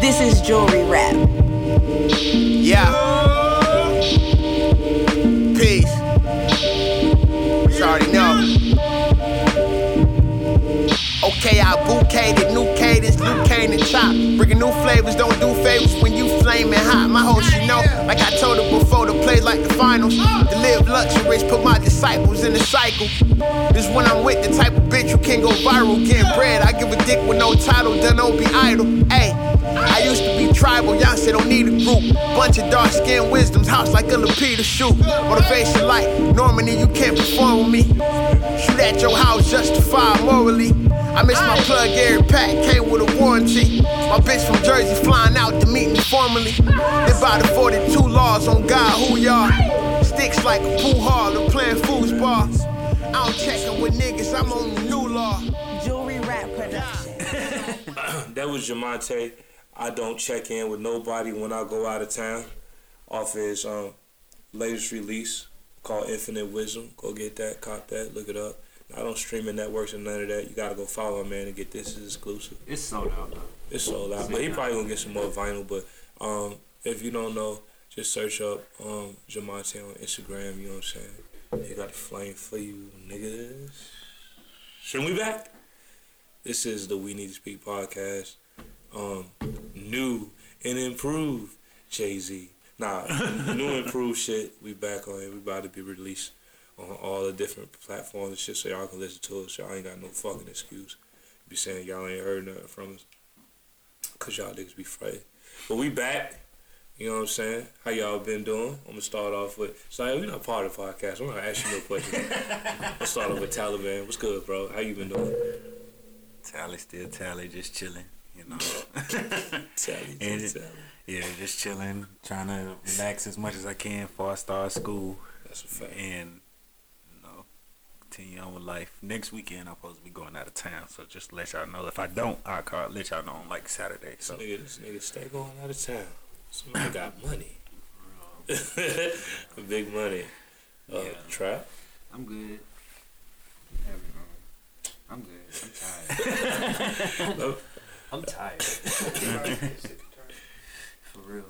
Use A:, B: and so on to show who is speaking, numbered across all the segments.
A: This is jewelry rap.
B: Yeah. Peace. You already know. Okay, I bouqueted new cadence, new cane and chop. Bringing new flavors, don't do favors when you flaming hot. My whole she know, like I told her before, the play like the finals. To live luxurious, put my disciples in the cycle. This when I'm with the type of bitch who can go viral, getting bread. I give a dick with no title, then don't be idle. Hey, I used to be tribal, y'all say don't need a group. Bunch of dark skinned wisdoms, house like a Lapita shoot. Motivation like Normandy, you can't perform with me. Shoot at your house, justify morally. I miss my plug, Eric Pack, came with a warranty. My bitch from Jersey flying out to meet me formally. They about the 42 laws on God, who y'all? Sticks like a pool hall, I'm playing foosball. I don't checkin' with niggas, I'm on the new law.
A: Jewelry rap production.
C: that was Jamonte. I don't check in with nobody when I go out of town. Off his um, latest release called Infinite Wisdom. Go get that, cop that, look it up. I don't stream streaming networks and none of that. You gotta go follow my man and get this. It's exclusive.
D: It's sold out though.
C: It's sold out, but he probably gonna get some more vinyl. But um, if you don't know, just search up um, Jamonte on Instagram. You know what I'm saying? He got a flame for you, niggas. Shouldn't we back? This is the We Need to Speak podcast. Um, new and improved Jay Z. Nah, new improved shit. We back on it. We about to be released on all the different platforms and shit, so y'all can listen to us. Y'all ain't got no fucking excuse. Be saying y'all ain't heard nothing from us, cause y'all niggas be afraid. But we back. You know what I'm saying? How y'all been doing? I'm gonna start off with. Sorry, we're not part of the podcast. I'm gonna ask you no questions. I'll start off with Taliban. What's good, bro? How you been doing?
D: Tally still tally, just chilling. You know.
C: Tally,
D: And it- yeah, just chilling, trying to relax as much as I can before I start school
C: That's a fact.
D: and you know continue on with life. Next weekend I'm supposed to be going out of town, so just let y'all know. If I don't, I'll call, let y'all know on like Saturday.
C: This
D: So
C: nigga, this nigga stay going out of town. Somebody got money. Big money. Uh,
D: Yeah.
C: Trap.
E: I'm good. I'm good. I'm tired.
F: I'm tired.
E: For real.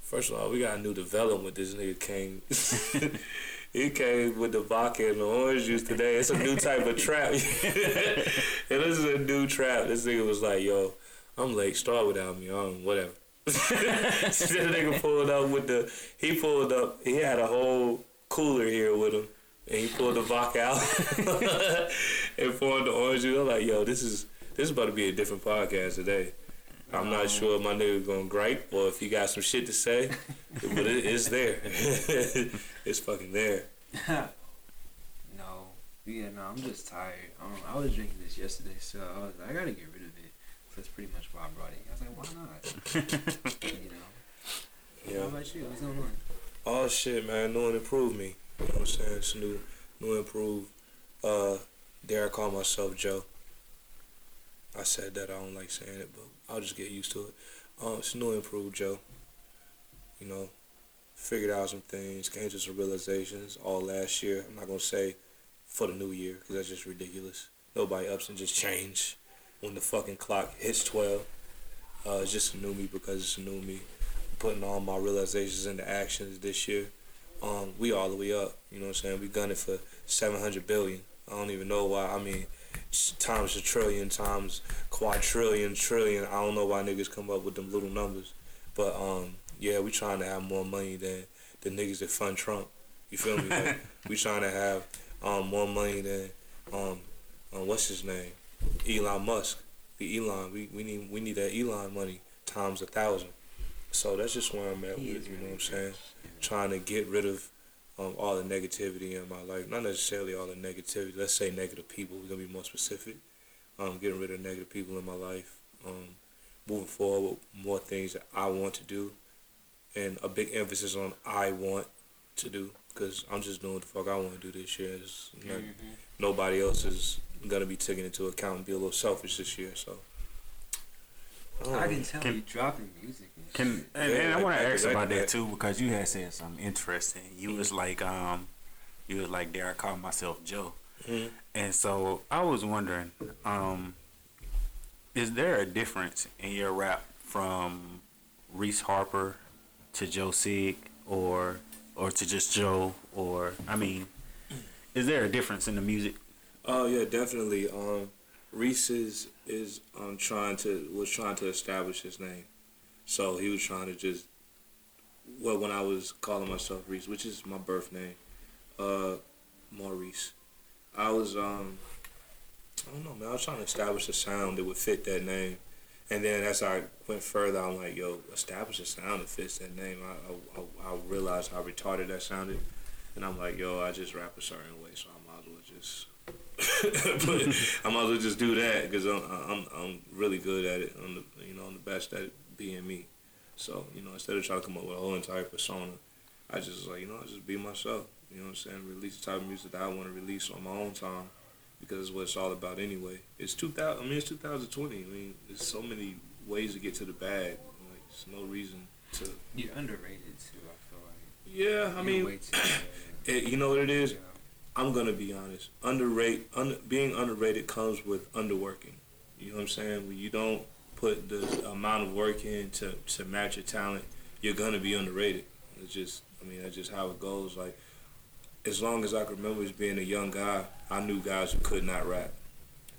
C: First of all, we got a new development. This nigga came. he came with the vodka and the orange juice today. It's a new type of trap. and this is a new trap. This nigga was like, "Yo, I'm late. Start without me. Um, whatever." this nigga pulled up with the. He pulled up. He had a whole cooler here with him, and he pulled the vodka out and poured the orange juice. I'm like, "Yo, this is this is about to be a different podcast today." I'm not sure if my nigga gonna gripe or if he got some shit to say, but it, it's there. it's fucking there.
E: No. Yeah, no, I'm just tired. Um, I was drinking this yesterday, so I was like, I gotta get rid of it. So that's pretty much why I brought it. I was like, why not? you know. How
C: Yeah.
E: about you? What's going on?
C: Oh shit, man. New and improved me. You know what I'm saying? It's new, new improved. Uh, dare I call myself Joe? I said that I don't like saying it, but I'll just get used to it. Um, it's new improved Joe. You know, figured out some things, came to some realizations all last year. I'm not gonna say for the new year because that's just ridiculous. Nobody ups and just change when the fucking clock hits twelve. Uh, it's just a new me because it's a new me. Putting all my realizations into actions this year. Um, we all the way up. You know what I'm saying? We gunning for 700 billion. I don't even know why. I mean, times a trillion, times quadrillion, trillion. I don't know why niggas come up with them little numbers. But um, yeah, we trying to have more money than the niggas that fund Trump. You feel me? Like, we trying to have um, more money than um, uh, what's his name, Elon Musk. The Elon. We, we need we need that Elon money times a thousand. So that's just where I'm at
E: He
C: with. You know what I'm saying? Trying to get rid of um, all the negativity in my life. Not necessarily all the negativity. Let's say negative people. We're gonna be more specific. Um, getting rid of negative people in my life. Um, moving forward with more things that I want to do, and a big emphasis on I want to do. Cause I'm just doing the fuck I want to do this year. It's not, Nobody else is gonna be taken into account and be a little selfish this year. So. Don't
E: I
C: know.
E: can tell
D: Can-
E: you dropping music. And
D: Can
E: shit.
D: and,
C: Yeah,
D: and I
C: like
D: want to ask
C: like
D: about
C: that.
D: that too because you had said something interesting. You was like, um, you was like, "Dare I call myself Joe?"
C: Mhm.
D: And so I was wondering, um, is there a difference in your rap from Reese Harper to Joe Sig or or to just Joe or I mean, is there a difference in the music?
C: Oh yeah, definitely. Um, Reese is um trying to was trying to establish his name, so he was trying to just. Well, when I was calling myself Reese, which is my birth name, uh, Maurice, I was um, I don't know, man. I was trying to establish a sound that would fit that name, and then as I went further, I'm like, yo, establish a sound that fits that name. I, I, I realized how retarded that sounded, and I'm like, yo, I just rap a certain way, so I might as well just but I might as well just do that because I'm, I'm I'm really good at it. I'm the you know I'm the best at being me. So you know instead of trying to come up with a whole entire persona, I just like you know I just be myself. You know what I'm saying? Release the type of music that I want to release on my own time because it's what it's all about anyway. It's 2000. I mean it's 2020. I mean there's so many ways to get to the bag. Like there's no reason to.
E: You're underrated too. I feel like.
C: Yeah, I mean, it, you know what it is.
E: Yeah.
C: I'm gonna be honest. Underrate, un, being underrated comes with underworking. You know what I'm saying? When you don't put the amount of work in to, to match your talent, you're gonna be underrated. It's just, I mean, that's just how it goes. Like, as long as I can remember as being a young guy, I knew guys who could not rap.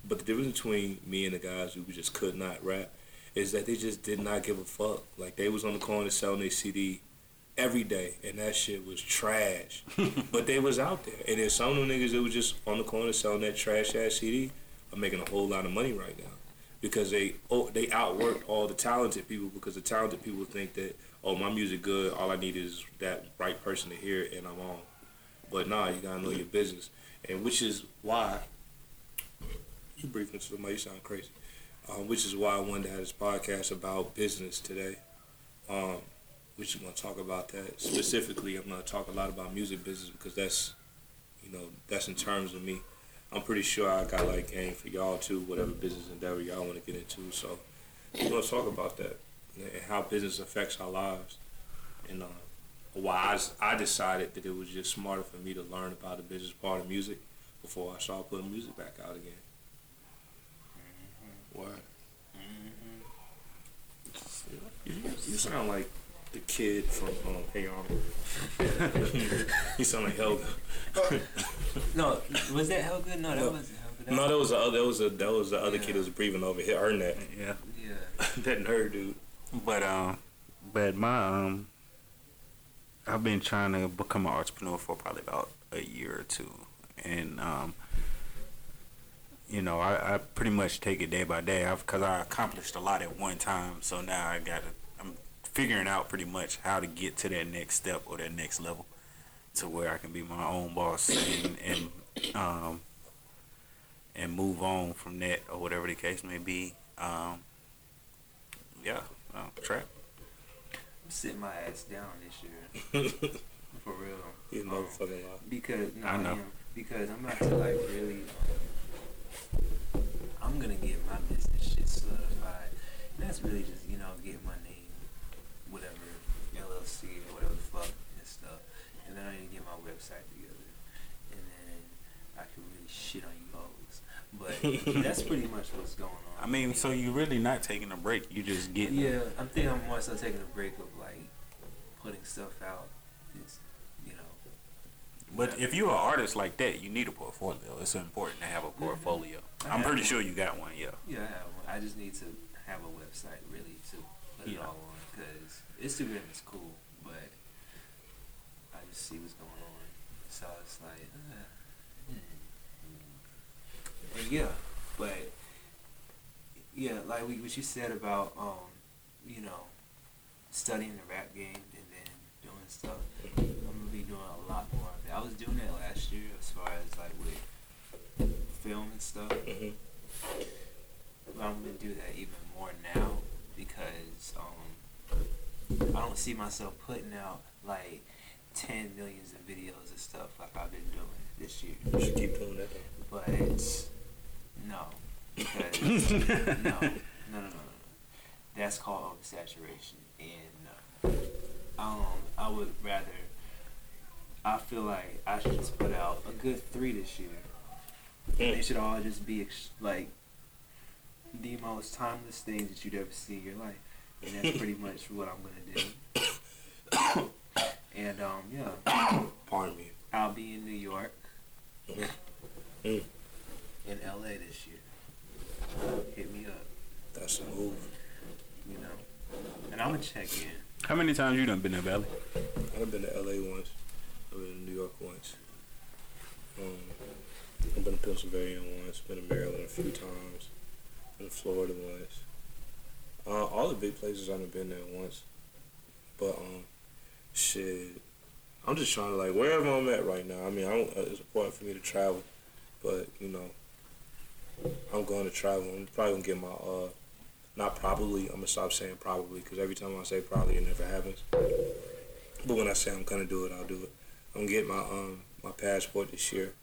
C: But the difference between me and the guys who just could not rap is that they just did not give a fuck. Like they was on the corner selling their CD every day, and that shit was trash. but they was out there, and then some of them niggas that was just on the corner selling that trash ass CD are making a whole lot of money right now because they oh, they outworked all the talented people because the talented people think that oh my music good, all I need is that right person to hear it, and I'm on. But nah, you gotta know your business, and which is why you breathing into the mic. You sound crazy. Um, which is why I wanted to have this podcast about business today. Um, we're just gonna talk about that specifically. I'm gonna talk a lot about music business because that's, you know, that's in terms of me. I'm pretty sure I got like game for y'all too, whatever business endeavor y'all want to get into. So we're gonna talk about that and how business affects our lives, and uh, why I decided that it was just smarter for me to learn about the business part of music before I started putting music back out again. What? You, you sound like the kid from um, Hey Arnold. you sound like Helga.
E: No, was that Helga? No, that
C: No.
E: wasn't Helga. That
C: No, that was the other. That was the that was the other
E: Yeah.
C: kid that was breathing over here. Her neck.
D: Yeah.
E: Yeah.
C: that nerd dude.
D: But um, but my um, I've been trying to become an entrepreneur for probably about a year or two, and um, you know, I, I pretty much take it day by day. I've because I accomplished a lot at one time, so now I got to. I'm figuring out pretty much how to get to that next step or that next level, to where I can be my own boss and and um, and move on from that or whatever the case may be. Um, yeah, uh, trap.
E: I'm sitting my ass down this year. For real.
C: You
E: Um,
C: motherfucking lie.
E: Because no,
D: I
E: I
D: know.
E: am. Because I'm about to like really. Um, I'm gonna get my business shit solidified. And that's really just you know get my name, whatever LLC or whatever the fuck and stuff. And then I need to get my website together, and then I can really shit on you hoes. But that's pretty much what's going on.
D: I mean, so you're really not taking a break. You just getting
E: Yeah, I'm thinking I'm more so taking a break of like putting stuff out. It's, you know,
D: But if you're an artist like that, you need a portfolio. It's important to have a mm-hmm. portfolio.
E: I
D: I'm pretty
E: one.
D: sure you got one. Yeah.
E: yeah, I have one. I just need to have a website really to put it
D: Yeah.
E: all on because Instagram is cool, but I just see what's going on. So it's like, uh, hmm. and yeah, but yeah, like we, what you said about um, you know, studying the rap game and then doing stuff. I'm gonna be doing a lot more of it. I was doing that last year as far as like with film and stuff.
C: Mhm.
E: But I'm gonna do that even more now because um, I don't see myself putting out like ten millions of videos and stuff like I've been doing this year.
C: You should keep doing that. Though.
E: But no, because no, no, no, no, no, no. That's called oversaturation, and. Um, I would rather. I feel like I should just put out a good three this year. They should all just be ex- like the most timeless things that you'd ever see in your life. and that's pretty much what I'm gonna do. and um, yeah,
C: Pardon me.
E: I'll be in New York,
C: Mm.
E: In LA this year. Hit me up,
C: That's a move.
E: you know, and I'm gonna check in.
D: How many times you done been to Valley?
C: I've been to LA once. I've been to New York once. Um, I've been to Pennsylvania once. Been to Maryland a few times. Been to Florida once. Uh, all the big places I've been there once. But um, shit, I'm just trying to like wherever I'm at right now. I mean, I don't, uh, it's important for me to travel, but you know, I'm going to travel. I'm probably gonna get my uh, not probably. I'm gonna stop saying probably because every time I say probably, it never happens. But when I say I'm gonna do it, I'll do it. I'm gonna get my um my passport this year,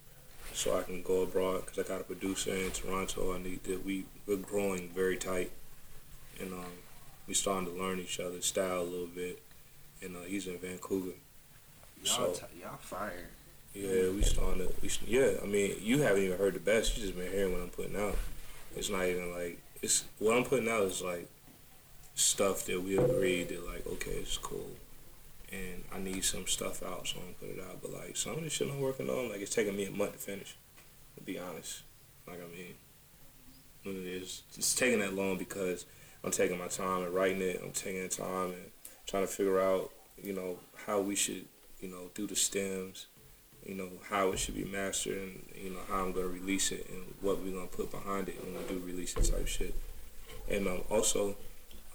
C: so I can go abroad because I got a producer in Toronto. I need to. We we're growing very tight, and um we starting to learn each other's style a little bit. And uh, he's in Vancouver.
E: Y'all,
C: So-
E: t- y'all fire.
C: Yeah, we starting to. We, yeah, I mean, you haven't even heard the best. You just been hearing what I'm putting out. It's not even like it's what I'm putting out is like stuff that we agreed that like okay, it's cool, and I need some stuff out, so I'm putting it out. But like some of the shit I'm working on, like it's taking me a month to finish. To be honest, like I mean, it is. It's taking that long because I'm taking my time and writing it. I'm taking time and trying to figure out, you know, how we should, you know, do the stems you know, how it should be mastered and, you know, how I'm going to release it and what we're going to put behind it when we do release it type shit. And um, also,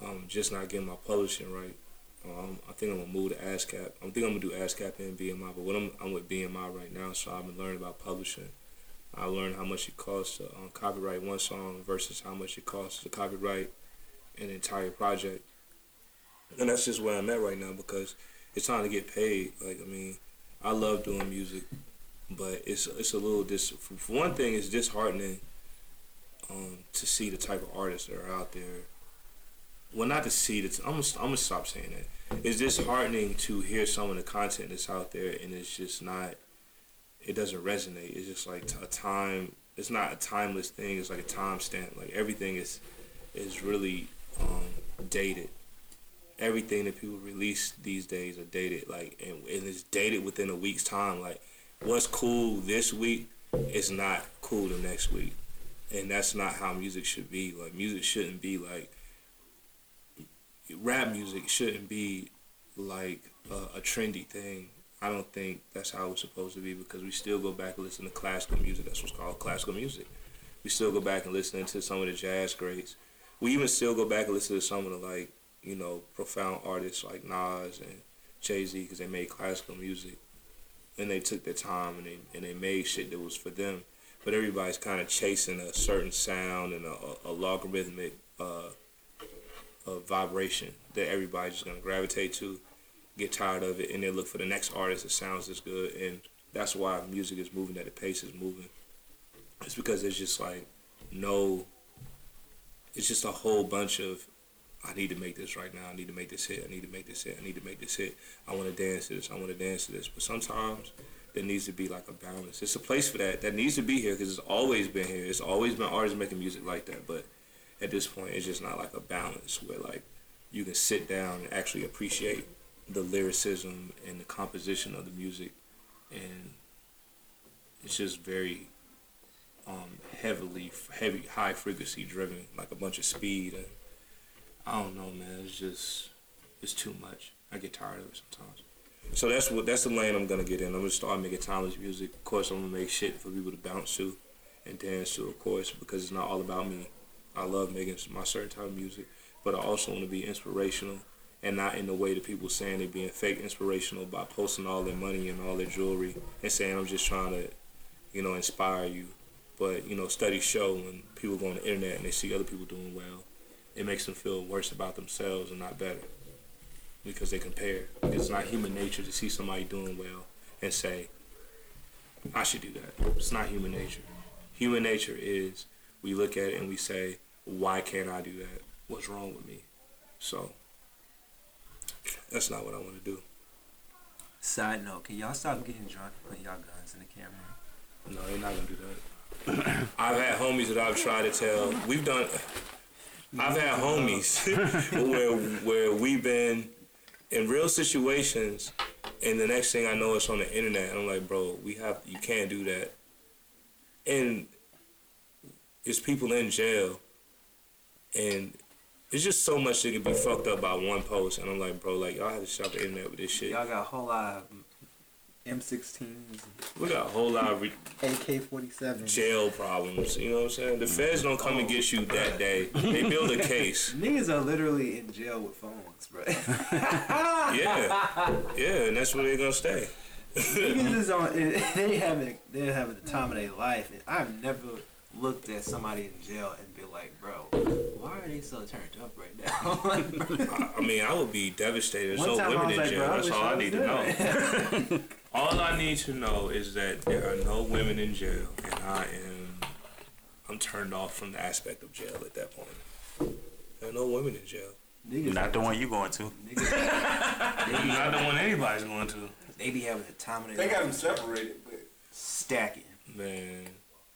C: um, just not getting my publishing right. Um, I think I'm to move to ASCAP. I think I'm to do ASCAP and BMI, but when I'm, I'm with BMI right now, so I've been learning about publishing. I learned how much it costs to um, copyright one song versus how much it costs to copyright an entire project. And that's just where I'm at right now because it's time to get paid. Like, I mean, I love doing music, but it's it's a little dis. For one thing, it's disheartening um, to see the type of artists that are out there. Well, not to see that. I'm I'm gonna stop saying that. It's disheartening to hear some of the content that's out there, and it's just not. It doesn't resonate. It's just like a time. It's not a timeless thing. It's like a time stamp. Like everything is is really um, dated everything that people release these days are dated like and, and it's dated within a week's time like what's cool this week is not cool the next week. And that's not how music should be. Like music shouldn't be like rap music shouldn't be like a, a trendy thing. I don't think that's how it's supposed to be because we still go back and listen to classical music. That's what's called classical music. We still go back and listen to some of the jazz greats. We even still go back and listen to some of the like you know, profound artists like Nas and Jay Z because they made classical music, and they took their time and they and they made shit that was for them. But everybody's kind of chasing a certain sound and a, a, logarithmic uh, a vibration that everybody's just gonna gravitate to, get tired of it, and then look for the next artist that sounds as good. And that's why music is moving at the pace it's moving. It's because there's just like no. It's just a whole bunch of I need to make this right now. I need to make this hit. I need to make this hit. I need to make this hit. I want to dance to this. I want to dance to this. But sometimes there needs to be like a balance. It's a place for that. That needs to be here because it's always been here. It's always been artists making music like that. But at this point, it's just not like a balance where like you can sit down and actually appreciate the lyricism and the composition of the music, and it's just very um, heavily heavy high frequency driven, like a bunch of speed and I don't know, man. It's just it's too much. I get tired of it sometimes. So that's what that's the lane I'm gonna get in. I'm gonna start making timeless music. Of course, I'm gonna make shit for people to bounce to and dance to, of course, because it's not all about me. I love making my certain type of music, but I also want to be inspirational and not in the way that people saying they're being fake inspirational by posting all their money and all their jewelry and saying I'm just trying to, you know, inspire you. But you know, studies show when people go on the internet and they see other people doing well, it makes them feel worse about themselves and not better because they compare. It's not human nature to see somebody doing well and say, I should do that. It's not human nature. Human nature is we look at it and we say, why can't I do that? What's wrong with me? So that's not what I want to do.
E: Side note: Can y'all stop getting drunk and putting y'all guns in the camera?
C: No, they're not gonna do that. I've had homies that I've tried to tell. We've done. I've had homies where where we've been in real situations, and the next thing I know, it's on the internet. And I'm like, bro, we have you can't do that. And it's people in jail, and it's just so much that can be fucked up by one post. And I'm like, bro, like y'all have to stop the internet with this shit.
E: Y'all got a whole lot of M16s,
C: We got a whole lot of re-
E: AK-47.
C: jail problems. You know what I'm saying? The feds don't come and get you that day. They build a case.
E: Niggas are literally in jail with phones, bro.
C: Yeah, yeah, and that's where they're gonna stay.
E: Niggas is on. They having they having the time of their life, and I've never looked at somebody in jail and be like, bro, why are they so turned up right now?
C: I I mean, I would be devastated. There's no women in
E: like,
C: jail. That's all
E: I
C: I need to know. All I need to know is that there are no women in jail, and I am I'm turned off from the aspect of jail at that point. There are no women in jail.
E: niggas
D: Not the one you going to.
E: Niggas,
C: Not the one anybody's going to.
E: they be having the time of
F: They got them separated, but
E: stacking.
C: Man,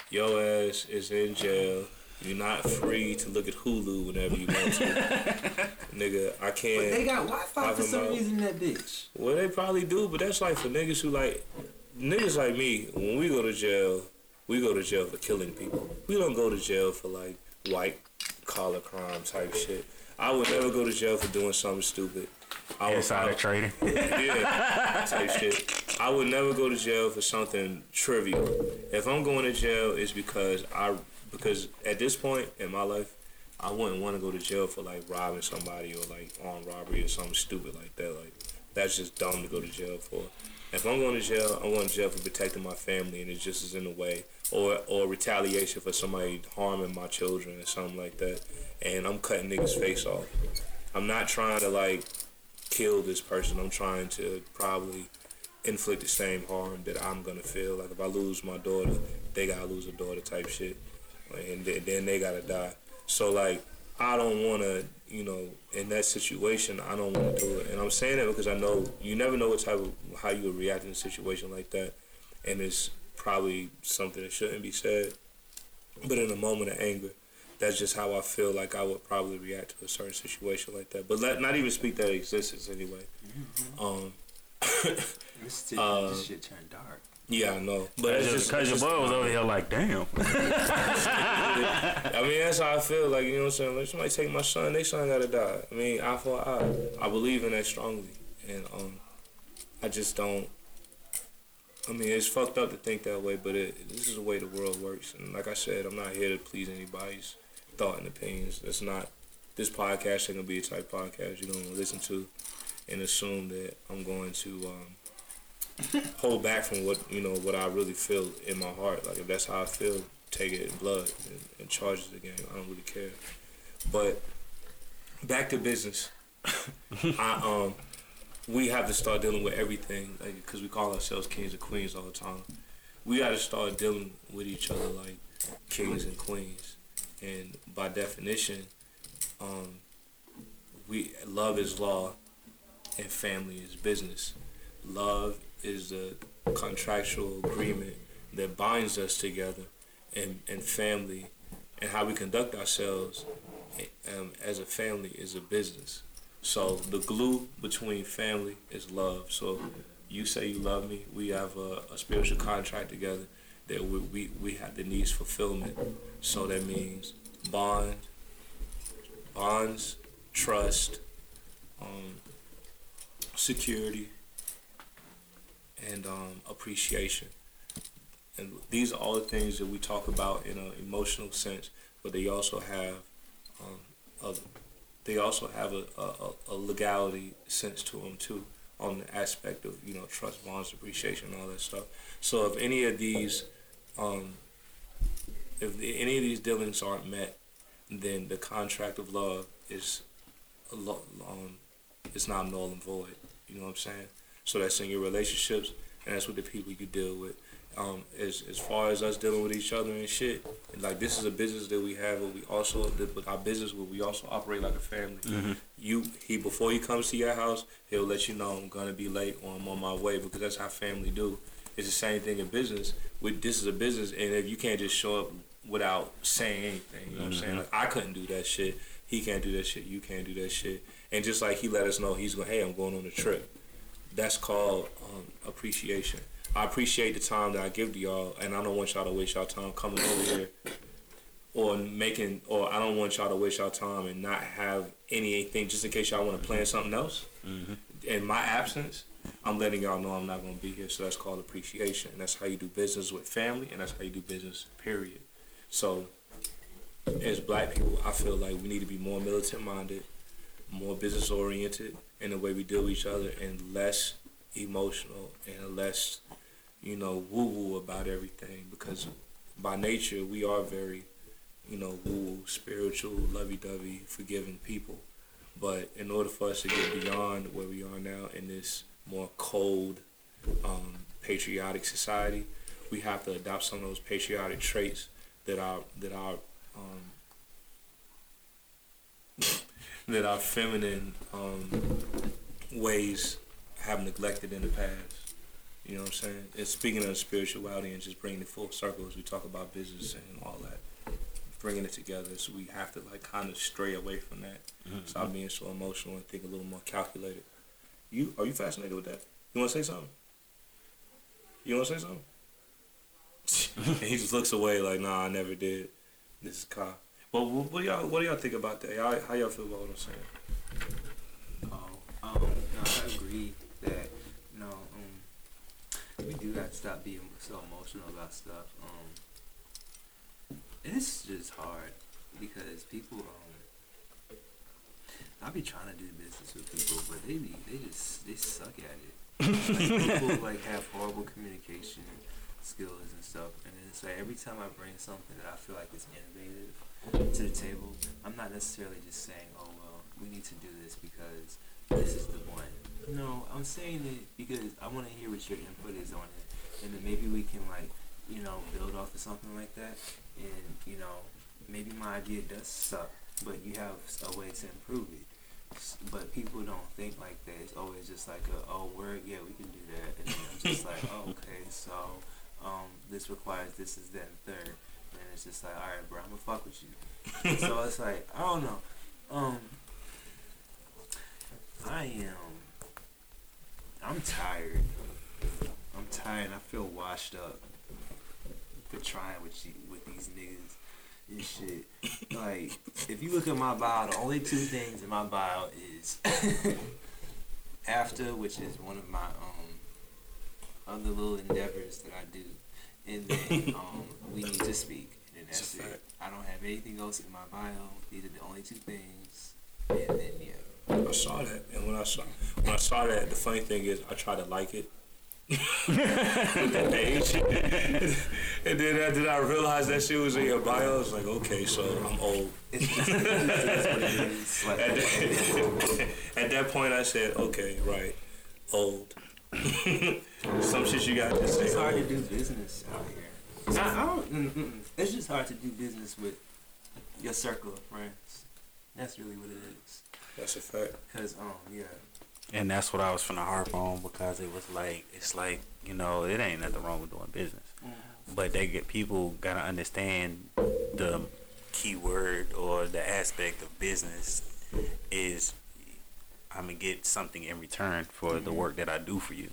C: yo ass is in jail. You're not free to look at Hulu whenever you want to. Nigga, I can't.
E: they got Wi-Fi for some
C: out.
E: reason. in That bitch.
C: Well, they probably do, but that's like for niggas who like niggas like me. When we go to jail, we go to jail for killing people. We don't go to jail for like white collar crime type shit. I would never go to jail for doing something stupid. I would,
D: Insider trading.
C: yeah, type shit. I would never go to jail for something trivial. If I'm going to jail, it's because I because at this point in my life, I wouldn't want to go to jail for like robbing somebody or like armed robbery or something stupid like that. Like that's just dumb to go to jail for. If I'm going to jail, I'm going to jail for protecting my family, and it just is in the way, or or retaliation for somebody harming my children or something like that, and I'm cutting niggas' face off. I'm not trying to like kill this person. I'm trying to probably inflict the same harm that I'm gonna feel. Like if I lose my daughter, they gotta lose a daughter type shit, and th- then they gotta die. So like I don't wanna, you know, in that situation, I don't wanna do it. And I'm saying that because I know you never know what type of how you would react in a situation like that, and it's probably something that shouldn't be said. But in a moment of anger, that's just how I feel like I would probably react to a certain situation like that. But let not even speak that existence anyway. Um,
E: This shit,
C: Uh,
E: this shit turned dark.
C: Yeah, I know. But it's just,
D: Because your boy was over here like, damn.
C: I mean, that's how I feel. Like you know what I'm saying. Like somebody take my son, their son gotta die. I mean, eye for eye. I believe in that strongly, and um, I just don't. I mean, it's fucked up to think that way, but it, this is the way the world works. And like I said, I'm not here to please anybody's thought and opinions. That's not this podcast ain't gonna be a type podcast you don't listen to and assume that I'm going to um, hold back from what you know what I really feel in my heart. Like if that's how I feel, take it in blood and, and charge it again. I don't really care. But back to business. I um we have to start dealing with everything like because we call ourselves kings and queens all the time. We got to start dealing with each other like kings and queens, and by definition, um, we love is law, and family is business. Love is a contractual agreement that binds us together, and, and family, and how we conduct ourselves um, as a family is a business. So the glue between family is love. So you say you love me, we have a, a spiritual contract together that we, we, we have the needs fulfillment. So that means bond, bonds, trust, um, security, and um, appreciation. And these are all the things that we talk about in an emotional sense, but they also have um, a, they also have a, a, a legality sense to them too, on the aspect of you know trust, bonds, appreciation, all that stuff. So if any of these, um, if any of these dealings aren't met, then the contract of love is, um, it's not null and void. You know what I'm saying? So that's in your relationships, and that's with the people you deal with. Um, as as far as us dealing with each other and shit, like this is a business that we have, but we also, but our business, where we also operate like a family. You, he, before he comes to your house, he'll let you know I'm gonna be late or I'm on my way because that's how family do. It's the same thing in business. With this is a business, and if you can't just show up without saying anything, you know what I'm saying? Like I couldn't do that shit. He can't do that shit. You can't do that shit. And just like he let us know he's going, hey, I'm going on a trip. That's called um, appreciation. I appreciate the time that I give to y'all, and I don't want y'all to waste y'all time coming over here or making, or I don't want y'all to waste y'all time and not have anything just in case y'all want to plan something else. In my absence, I'm letting y'all know I'm not going to be here. So that's called appreciation. And that's how you do business with family, and that's how you do business, period. So, as black people, I feel like we need to be more militant minded, more business oriented in the way we deal with each other, and less emotional and less, you know, woo woo about everything. Because by nature, we are very, you know, woo spiritual, lovey dovey, forgiving people. But in order for us to get beyond where we are now in this more cold, um, patriotic society, we have to adopt some of those patriotic traits that our that our um, that our feminine um, ways have neglected in the past. You know what I'm saying? And speaking of spirituality and just bringing it full circle as we talk about business and all that, bringing it together. So we have to like kind of stray away from that. Stop being so emotional and think a little more calculated. You are you fascinated with that? You want to say something? You want to say something? and he just looks away like, nah, I never did. This is Kai. Well, what, what do y'all what do y'all think about that? Y'all, how y'all feel about what I'm saying?
E: Oh, um, no, I agree that you know, um, we do have to stop being so emotional about stuff. Um, it's just hard because people, um, I be trying to do business with people, but they be they just they suck at it. like, people like have horrible communication skills and stuff, and it's like every time I bring something that I feel like is innovative to the table, I'm not necessarily just saying, oh well, we need to do this because this is the one. No, I'm saying it because I want to hear what your input is on it, and then maybe we can like, you know, build off of something like that, and you know, maybe my idea does suck, but you have a way to improve it. But people don't think like that. It's always just like, a, oh, word, yeah, we can do that, and then I'm just like, oh, okay, so um, this requires this, is that, and third, and it's just like, all right, bro, I'm gonna fuck with you. so it's like, I don't know. Um, I am. I'm tired. I'm tired. I feel washed up for trying with you, with these niggas and shit. Like, if you look at my bio, the only two things in my bio is after, which is one of my um other little endeavors that I do, and then um we need to speak, and then that's it. I don't have anything else in my bio. These are the only two things, and then yeah.
C: I saw that, and when I saw when I saw that, the funny thing is, I tried to like it with page, and then after I realized that shit was in your bio, I was like, okay, so I'm old.
E: It's just, that's what it is. Like,
C: At that, at that point, I said, okay, right, old. Some shit you got to say.
E: It's hard to do business out here. I, I don't. Mm, mm, it's just hard to do business with your circle of friends. That's really what it is.
C: That's a fact.
E: Cause um yeah.
D: And that's what I was finna harp on because it was like it's like you know it ain't nothing wrong with doing business, but they get people gotta understand the key word or the aspect of business is I'm gonna get something in return for the work that I do for you.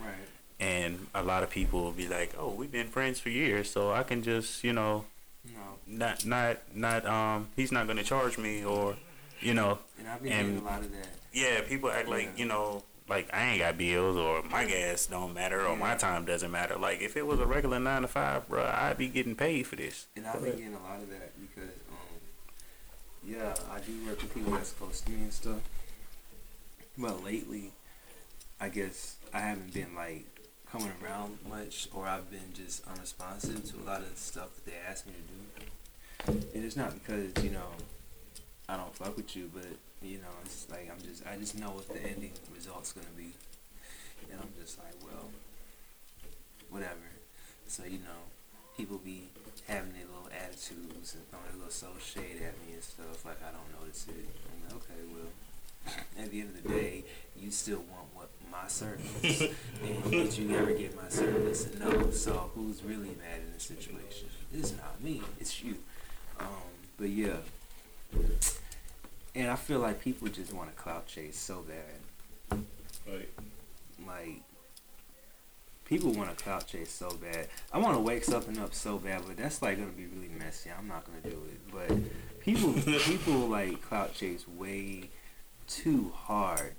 E: Right.
D: And a lot of people will be like, "Oh, we've been friends for years, so I can just you know
E: No.
D: not not not um he's not gonna charge me or you know
E: And I've been
D: And-
E: getting a lot of that.
D: yeah, people act like you know, like I ain't got bills or my gas don't matter or my time doesn't matter. Like if it was a regular nine to five, bro, I'd be getting paid for this.
E: And I've been getting a lot of that because um yeah, I do work with people that's close to me and stuff. But lately I guess I haven't been like coming around much or I've been just unresponsive to a lot of the stuff that they ask me to do. And it's not because, you know, I don't fuck with you, but you know, it's like I'm just I just know what the ending result's gonna be. And I'm just like, well, whatever. So, you know, people be having their little attitudes and throwing a little soul shade at me and stuff, like I don't notice it. I'm like, okay, well at the end of the day, you still want what my service. and did you never get my service? No. So who's really mad in this situation? It's not me, it's you. Um, but yeah. and I feel like people just want to clout chase so bad.
C: Right.
E: Like people want to clout chase so bad. I want to wake something up so bad, but that's like gonna be really messy. I'm not gonna do it. But people people like clout chase way too hard.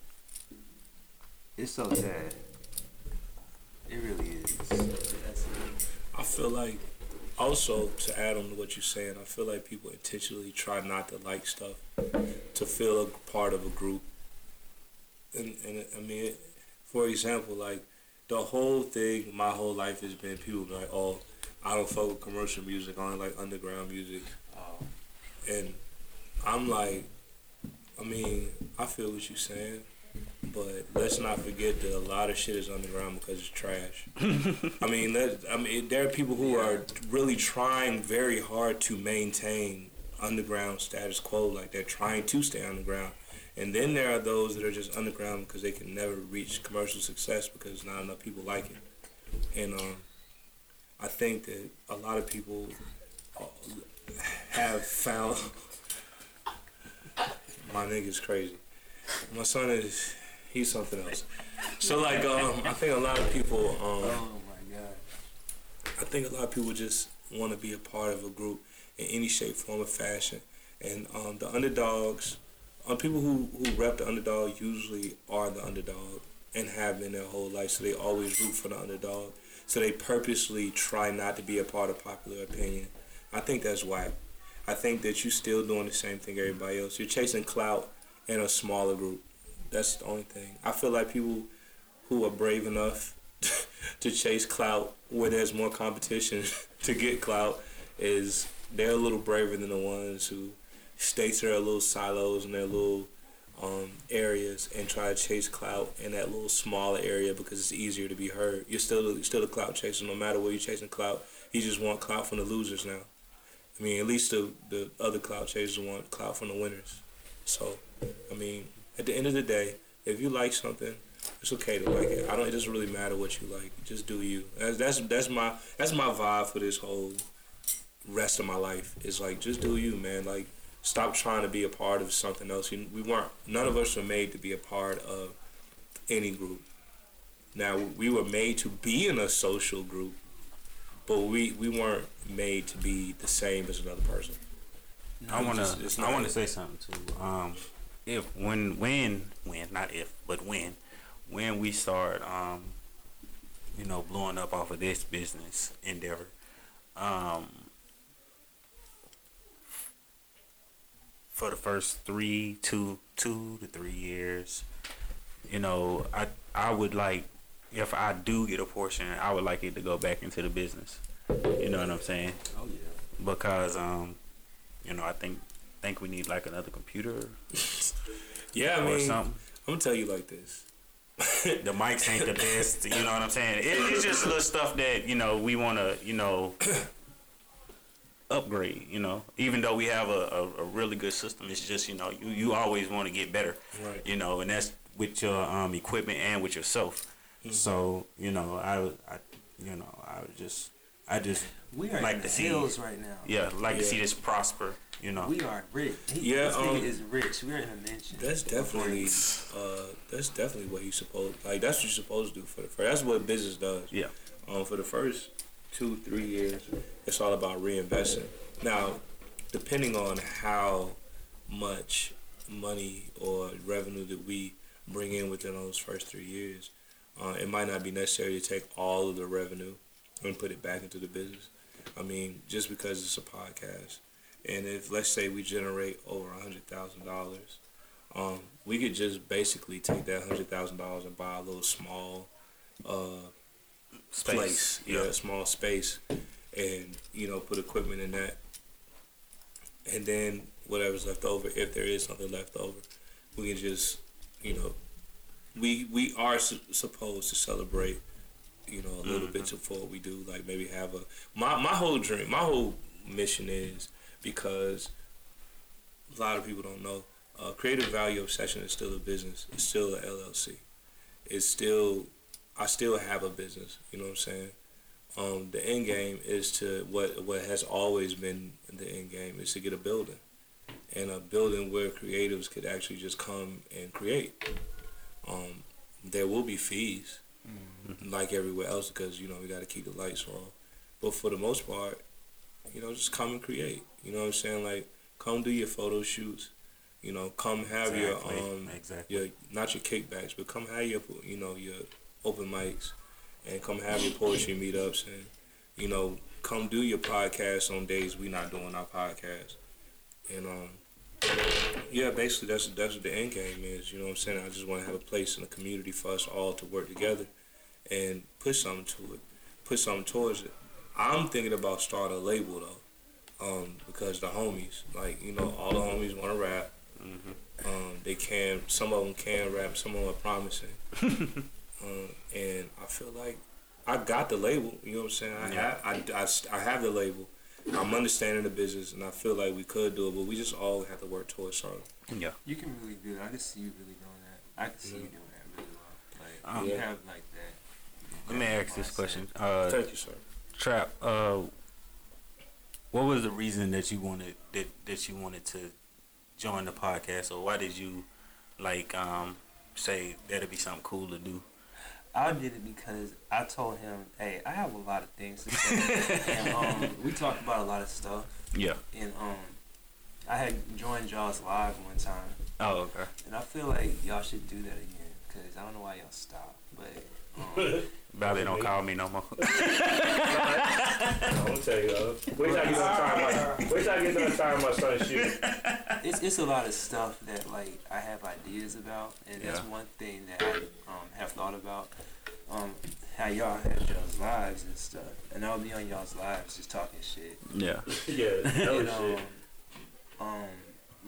E: It's so sad. It really is.
C: I feel like also to add on to what you're saying, I feel like people intentionally try not to like stuff to feel a part of a group. And and I mean, it, for example, like the whole thing, my whole life has been people be like, oh, I don't fuck with commercial music, I only like underground music. And I'm like, I mean, I feel what you're saying, but let's not forget that a lot of shit is underground because it's trash. I mean, that, I mean, there are people who are really trying very hard to maintain underground status quo, like they're trying to stay underground. And then there are those that are just underground because they can never reach commercial success because not enough people like it. And um, I think that a lot of people uh, have found my nigga's crazy. My son is he's something else. So like um, I think a lot of people um,
E: Oh my god.
C: I think a lot of people just want to be a part of a group in any shape, form, or fashion. And um, the underdogs, um, people who, who rep the underdog usually are the underdog and have been their whole life. So they always root for the underdog. So they purposely try not to be a part of popular opinion. I think that's whack. I think that you're still doing the same thing everybody else. You're chasing clout in a smaller group. That's the only thing. I feel like people who are brave enough to chase clout where there's more competition to get clout is they're a little braver than the ones who stay to their little silos and their little um, areas and try to chase clout in that little smaller area because it's easier to be heard. You're still you're still a clout chaser no matter where you're chasing clout. You just want clout from the losers now. I mean, at least the the other clout chasers want clout from the winners. So, I mean, at the end of the day, if you like something, it's okay to like it. I don't. It doesn't really matter what you like. Just do you. That's that's that's my that's my vibe for this whole rest of my life. Is like just do you, man. Like stop trying to be a part of something else. We weren't. None of us were made to be a part of any group. Now we were made to be in a social group, but we we weren't made to be the same as another person.
D: I wanna I wanna say something too. Um, if when when when not if but when when we start um, you know blowing up off of this business endeavor, um, for the first three two two to three years, you know I I would like if I do get a portion, I would like it to go back into the business. You know what I'm saying?
E: Oh yeah.
D: because um, you know, I think think we need like another computer
C: Yeah, I mean,
D: something.
C: I'm gonna tell you like this.
D: The mics ain't the best, you know what I'm saying? It, it's just little stuff that you know we want to, you know, upgrade. You know, even though we have a, a, a really good system, it's just you know you, you always want to get better.
C: Right.
D: You know, and that's with your um, equipment and with yourself. So you know, I, I you know, I would just I just
E: We are
D: Like
E: in the
D: to see-
E: right now.
D: yeah like to see this prosper. You know.
E: We are rich. He,
C: Yeah,
E: this nigga
C: um,
E: is rich. We're in a mansion.
C: That's definitely, uh, that's definitely what you supposed like. That's what you're supposed to do for the first. That's what business does.
D: Yeah.
C: Um, for the first two, three years, it's all about reinvesting. Now, depending on how much money or revenue that we bring in within those first three years, uh, it might not be necessary to take all of the revenue and put it back into the business. I mean, just because it's a podcast, and if let's say we generate over a hundred thousand dollars, um, we could just basically take that hundred thousand dollars and buy a little small uh,
D: Space.
C: place, yeah, a small space, and you know put equipment in that, and then whatever's left over, if there is something left over, we can just, you know, we we are su- supposed to celebrate, you know, a little bit before we do, like maybe have a my my whole dream, my whole mission is because a lot of people don't know, uh, creative value obsession is still a business, it's still an LLC, it's still I still have a business. You know what I'm saying? Um, the end game is to what what has always been the end game is to get a building, and a building where creatives could actually just come and create. Um, there will be fees, like everywhere else, because you know we got to keep the lights on. But for the most part, you know, just come and create. You know what I'm saying? Like, come do your photo shoots. You know, come have
D: Exactly,
C: your um,
D: exactly.
C: your not your kickbacks, but come have your you know your open mics, and come have your poetry meetups, and you know come do your podcast on days we're not doing our podcast, and um yeah, basically that's that's what the end game is. You know what I'm saying? I just want to have a place in the community for us all to work together and put something to it, put something towards it. I'm thinking about starting a label though, um, because the homies, like you know, all the homies want to rap. Um, they can. Some of them can rap. Some of them are promising. um, and I feel like I got the label. You know what I'm saying? I
D: Yeah.
C: have. I, I, I have the label. I'm understanding the business, and I feel like we could do it, but we just all have to work towards something.
D: Yeah.
E: You can really do that. I can see you really doing that. I can see you doing that really well. Like
D: Um,
E: you
C: Yeah.
E: have like that.
D: Let me
E: that
D: ask this question. Uh,
C: Thank you, sir.
D: Trap. Uh, what was the reason that you wanted that that you wanted to join the podcast, or why did you like um say that'd be something cool to do?
E: I did it because I told him, "Hey, I have a lot of things to say." and um, we talked about a lot of stuff.
D: Yeah.
E: And um, I had joined y'all's live one time,
D: Oh, okay.
E: and I feel like y'all should do that again because I don't know why y'all stopped, but um,
D: Bally don't call me no more.
C: I'm gonna tell you, uh, wait till I get done trying my, wait till I get done trying my son's shoe.
E: it's it's a lot of stuff that like I have ideas about, and that's one thing that I um, have thought about. Um, how y'all have y'all's lives and stuff, and I'll be on y'all's lives just talking shit.
D: yeah.
C: Yeah, no
E: And, um,
C: shit.
E: um,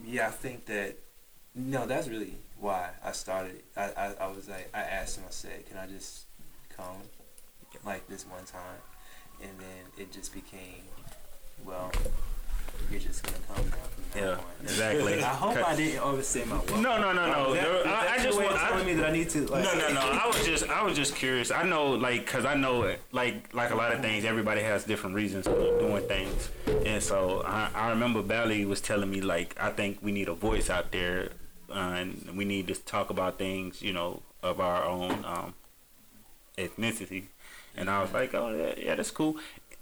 E: yeah, I think that no, that's really why I started. I, I, I was like, I asked him. I said, "Can I just come like this one time?" And then it just became, well, you're just gonna come now. From
D: Yeah.
E: on.
D: Exactly.
E: I hope I didn't overstay my welcome.
D: No, no, no, no.
E: That-
D: There- I, I just want. I,
E: telling me that I need to like.
D: no, no, no. I was just, I was just curious. I know, like, cause I know, like, like a lot of things. Everybody has different reasons for doing things, and so I, I remember Bally was telling me, like, I think we need a voice out there, uh, and we need to talk about things, you know, of our own um, ethnicity. And I was like, oh yeah, yeah, that's cool.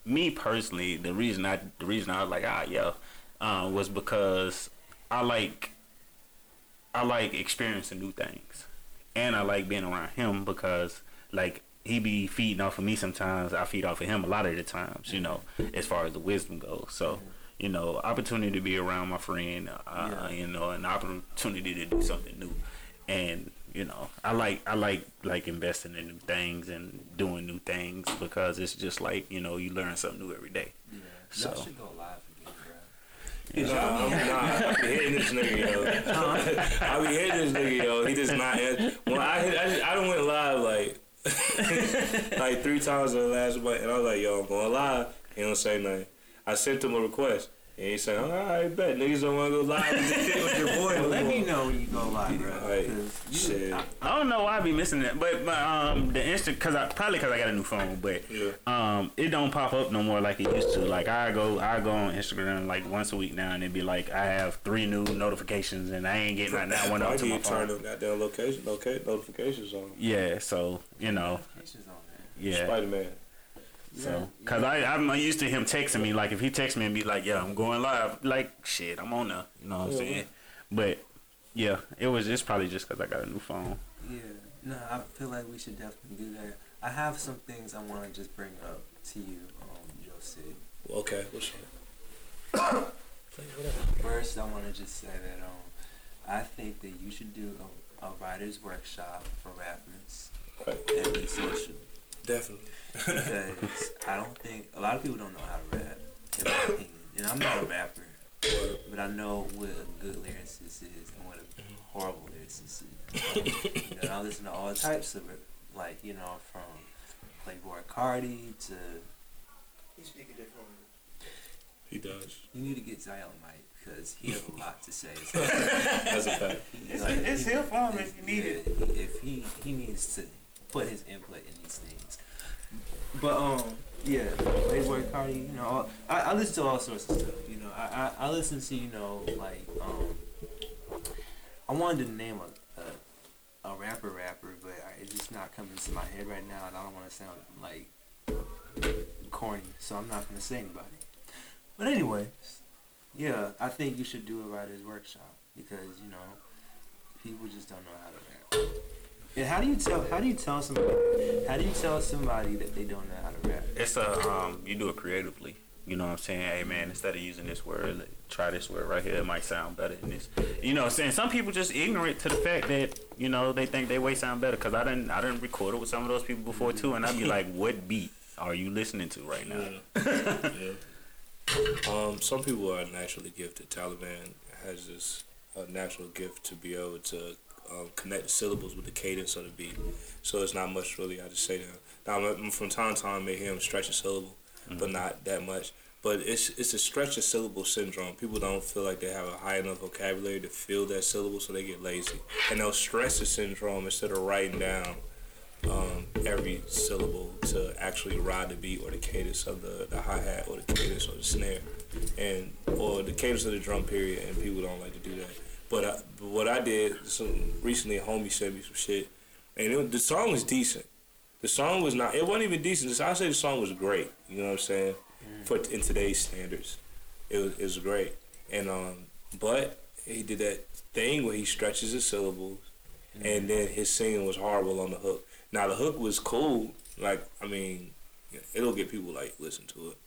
D: Me personally, the reason I, the reason I was like, ah, yeah, uh, was because I like I like experiencing new things, and I like being around him because like he be feeding off of me sometimes. I feed off of him a lot of the times, you know, as far as the wisdom goes. So you know, opportunity to be around my friend, uh,
E: Yeah.
D: you know, an opportunity to do something new, and you know, I like I like like investing in new things and doing new things because it's just like you know you learn something new every day.
E: Yeah.
D: So-
E: Y'all should go live again, bro.
C: Nah, I'm not. I be hitting this nigga, yo. I be hitting this nigga, yo. He just not. answer. When I hit, I, just, I done went live like like three times in the last month, and I was like, yo, I'm going live. He don't say nothing. I sent him a request, and he said, all right, bet niggas don't want to go live with your- boy. no
E: Let
C: more."
E: me know when you go live, bro.
C: Alright,
E: 'cause you-
C: shit.
E: I-
D: I don't know why I be missing that, but, but um the instant because I probably because I got a new phone, but
C: Yeah.
D: um it don't pop up no more like it used to. Like I go I go on Instagram like once a week now, and it be like I have three new notifications, and I ain't getting right now one
C: I
D: up to my
C: need to turn
D: phone.
C: them goddamn location, locate notifications on.
D: Yeah, so you know,
E: Pictures on there.
D: yeah.
C: Spider Man.
D: So, cause I I'm used to him texting me like if he texts me and be like, yeah, I'm going live, like shit, I'm on there. You know what I'm
C: Yeah.
D: saying? But yeah, it was just probably just cause I got a new phone.
E: Yeah, no, I feel like we should definitely do that. I have some things I want to just bring up to you, um, Joe Sid.
C: Okay, what's up?
E: First, I want to just say that um, I think that you should do a, a writer's workshop for rappers
C: Right.
E: and be social
C: Definitely.
E: Because I don't think a lot of people don't know how to rap, in my opinion. And I'm not a rapper, but I know what a good lyricist is and what a horrible lyricist is. you know, I listen to all types of it, like you know, from Playboi Carti to each bigger different.
C: He does.
E: you need to get Zion Mike because he has a lot to say.
C: That's a fact.
E: He's
D: it's
E: he-
D: here for him if you need it.
E: If he he needs to put his input in these things, But um, yeah, Playboi Carti. You know, I, I listen to all sorts of stuff. You know, I, I, I listen to you know like um, I wanted to name a a, a rapper rapper, but I, it's just not coming to my head right now, and I don't want to sound like corny, so I'm not gonna say anybody. But anyway, yeah, I think you should do a writer's workshop because you know people just don't know how to rap. And how do you tell? How do you tell somebody? How do you tell somebody that they don't know how to rap?
D: It's a um, you do it creatively. You know what I'm saying? Hey man, instead of using this word, like, try this word right here. It might sound better than this. You know what I'm saying? Some people just ignorant to the fact that, you know, they think they way sound better. Cause I didn't I didn't record it with some of those people before too, and I'd be like, what beat are you listening to right now?
C: Yeah. yeah. Um, some people are naturally gifted. Taliban has this uh, natural gift to be able to um, connect the syllables with the cadence of the beat. So it's not much really I just say him. Now from time to time, I may hear him stretch a syllable, but not that much. But it's it's a stretch of syllable syndrome. People don't feel like they have a high enough vocabulary to fill that syllable, so they get lazy, and they'll stress the syndrome instead of writing down um, every syllable to actually ride the beat or the cadence of the, the hi hat or the cadence or the snare, and or the cadence of the drum period. And people don't like to do that. But, I, but what I did some recently, a homie sent me some shit, and it, the song was decent. The song was not. It wasn't even decent. I say the song was great. You know what I'm saying? Mm. For in today's standards, it was it was great. And um, but he did that thing where he stretches his syllables, mm. and then his singing was horrible on the hook. Now the hook was cool. Like I mean, it'll get people like listen to it.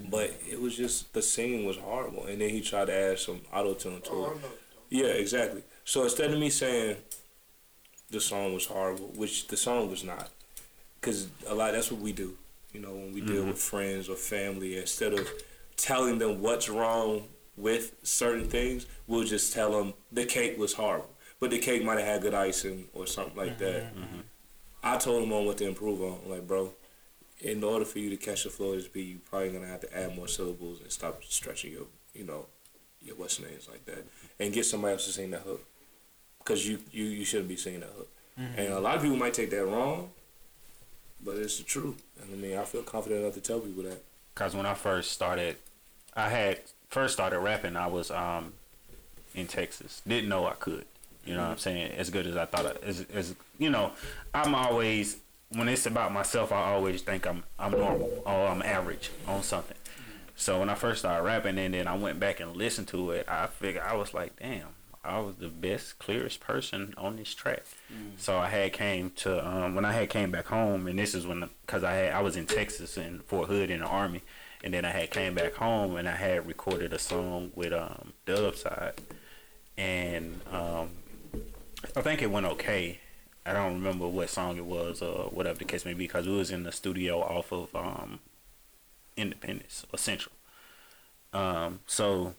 C: Mm. But it was just the singing was horrible, and then he tried to add some auto tune to oh, it. Yeah, exactly. So instead of me saying the song was horrible, which the song was not, because a lot that's what we do. You know, when we deal mm-hmm. with friends or family, instead of telling them what's wrong with certain things, we'll just tell them the cake was horrible, but the cake might have had good icing or something like that. Mm-hmm. Mm-hmm. I told him on what to improve on. Like, bro, in order for you to catch the flow of this beat, you probably gonna have to add more syllables and stop stretching your, you know, your what's names like that, and get somebody else to sing that hook, because you you you shouldn't be singing that hook. And a lot of people might take that wrong, but it's the truth. And I mean, I feel confident enough to tell people that.
D: Cause when I first started, I had first started rapping. I was um in Texas. Didn't know I could. You know what I'm saying? As good as I thought. I, as, as you know, I'm always when it's about myself. I always think I'm I'm normal or I'm average on something. So when I first started rapping, and then I went back and listened to it, I figured I was like, damn, I was the best, clearest person on this track. So I had came to um, when I had came back home, and this is when because I had I was in Texas in Fort Hood in the army, and then I had came back home and I had recorded a song with um, Dubside, and um, I think it went okay. I don't remember what song it was or whatever the case may be because it was in the studio off of um, Independence essential. Um, so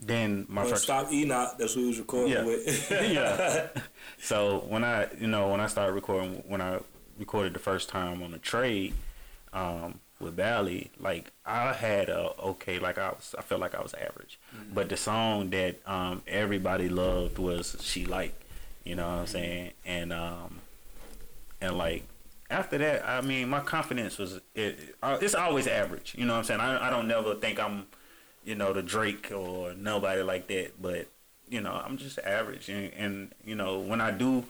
D: then my first
C: stop Enoch. That's who he was recording
D: Yeah.
C: with.
D: yeah. So when I, you know, when I started recording, when I recorded the first time on the trade um, with Bally, like I had a okay, like I was, I felt like I was average, but the song that um, everybody loved was "She Like," you know what I'm saying, and um, and like after that, I mean, my confidence was it, uh, it's always average, you know what I'm saying. I I don't never think I'm, you know, the Drake or nobody like that, but you know, I'm just average. And, and, you know, when I do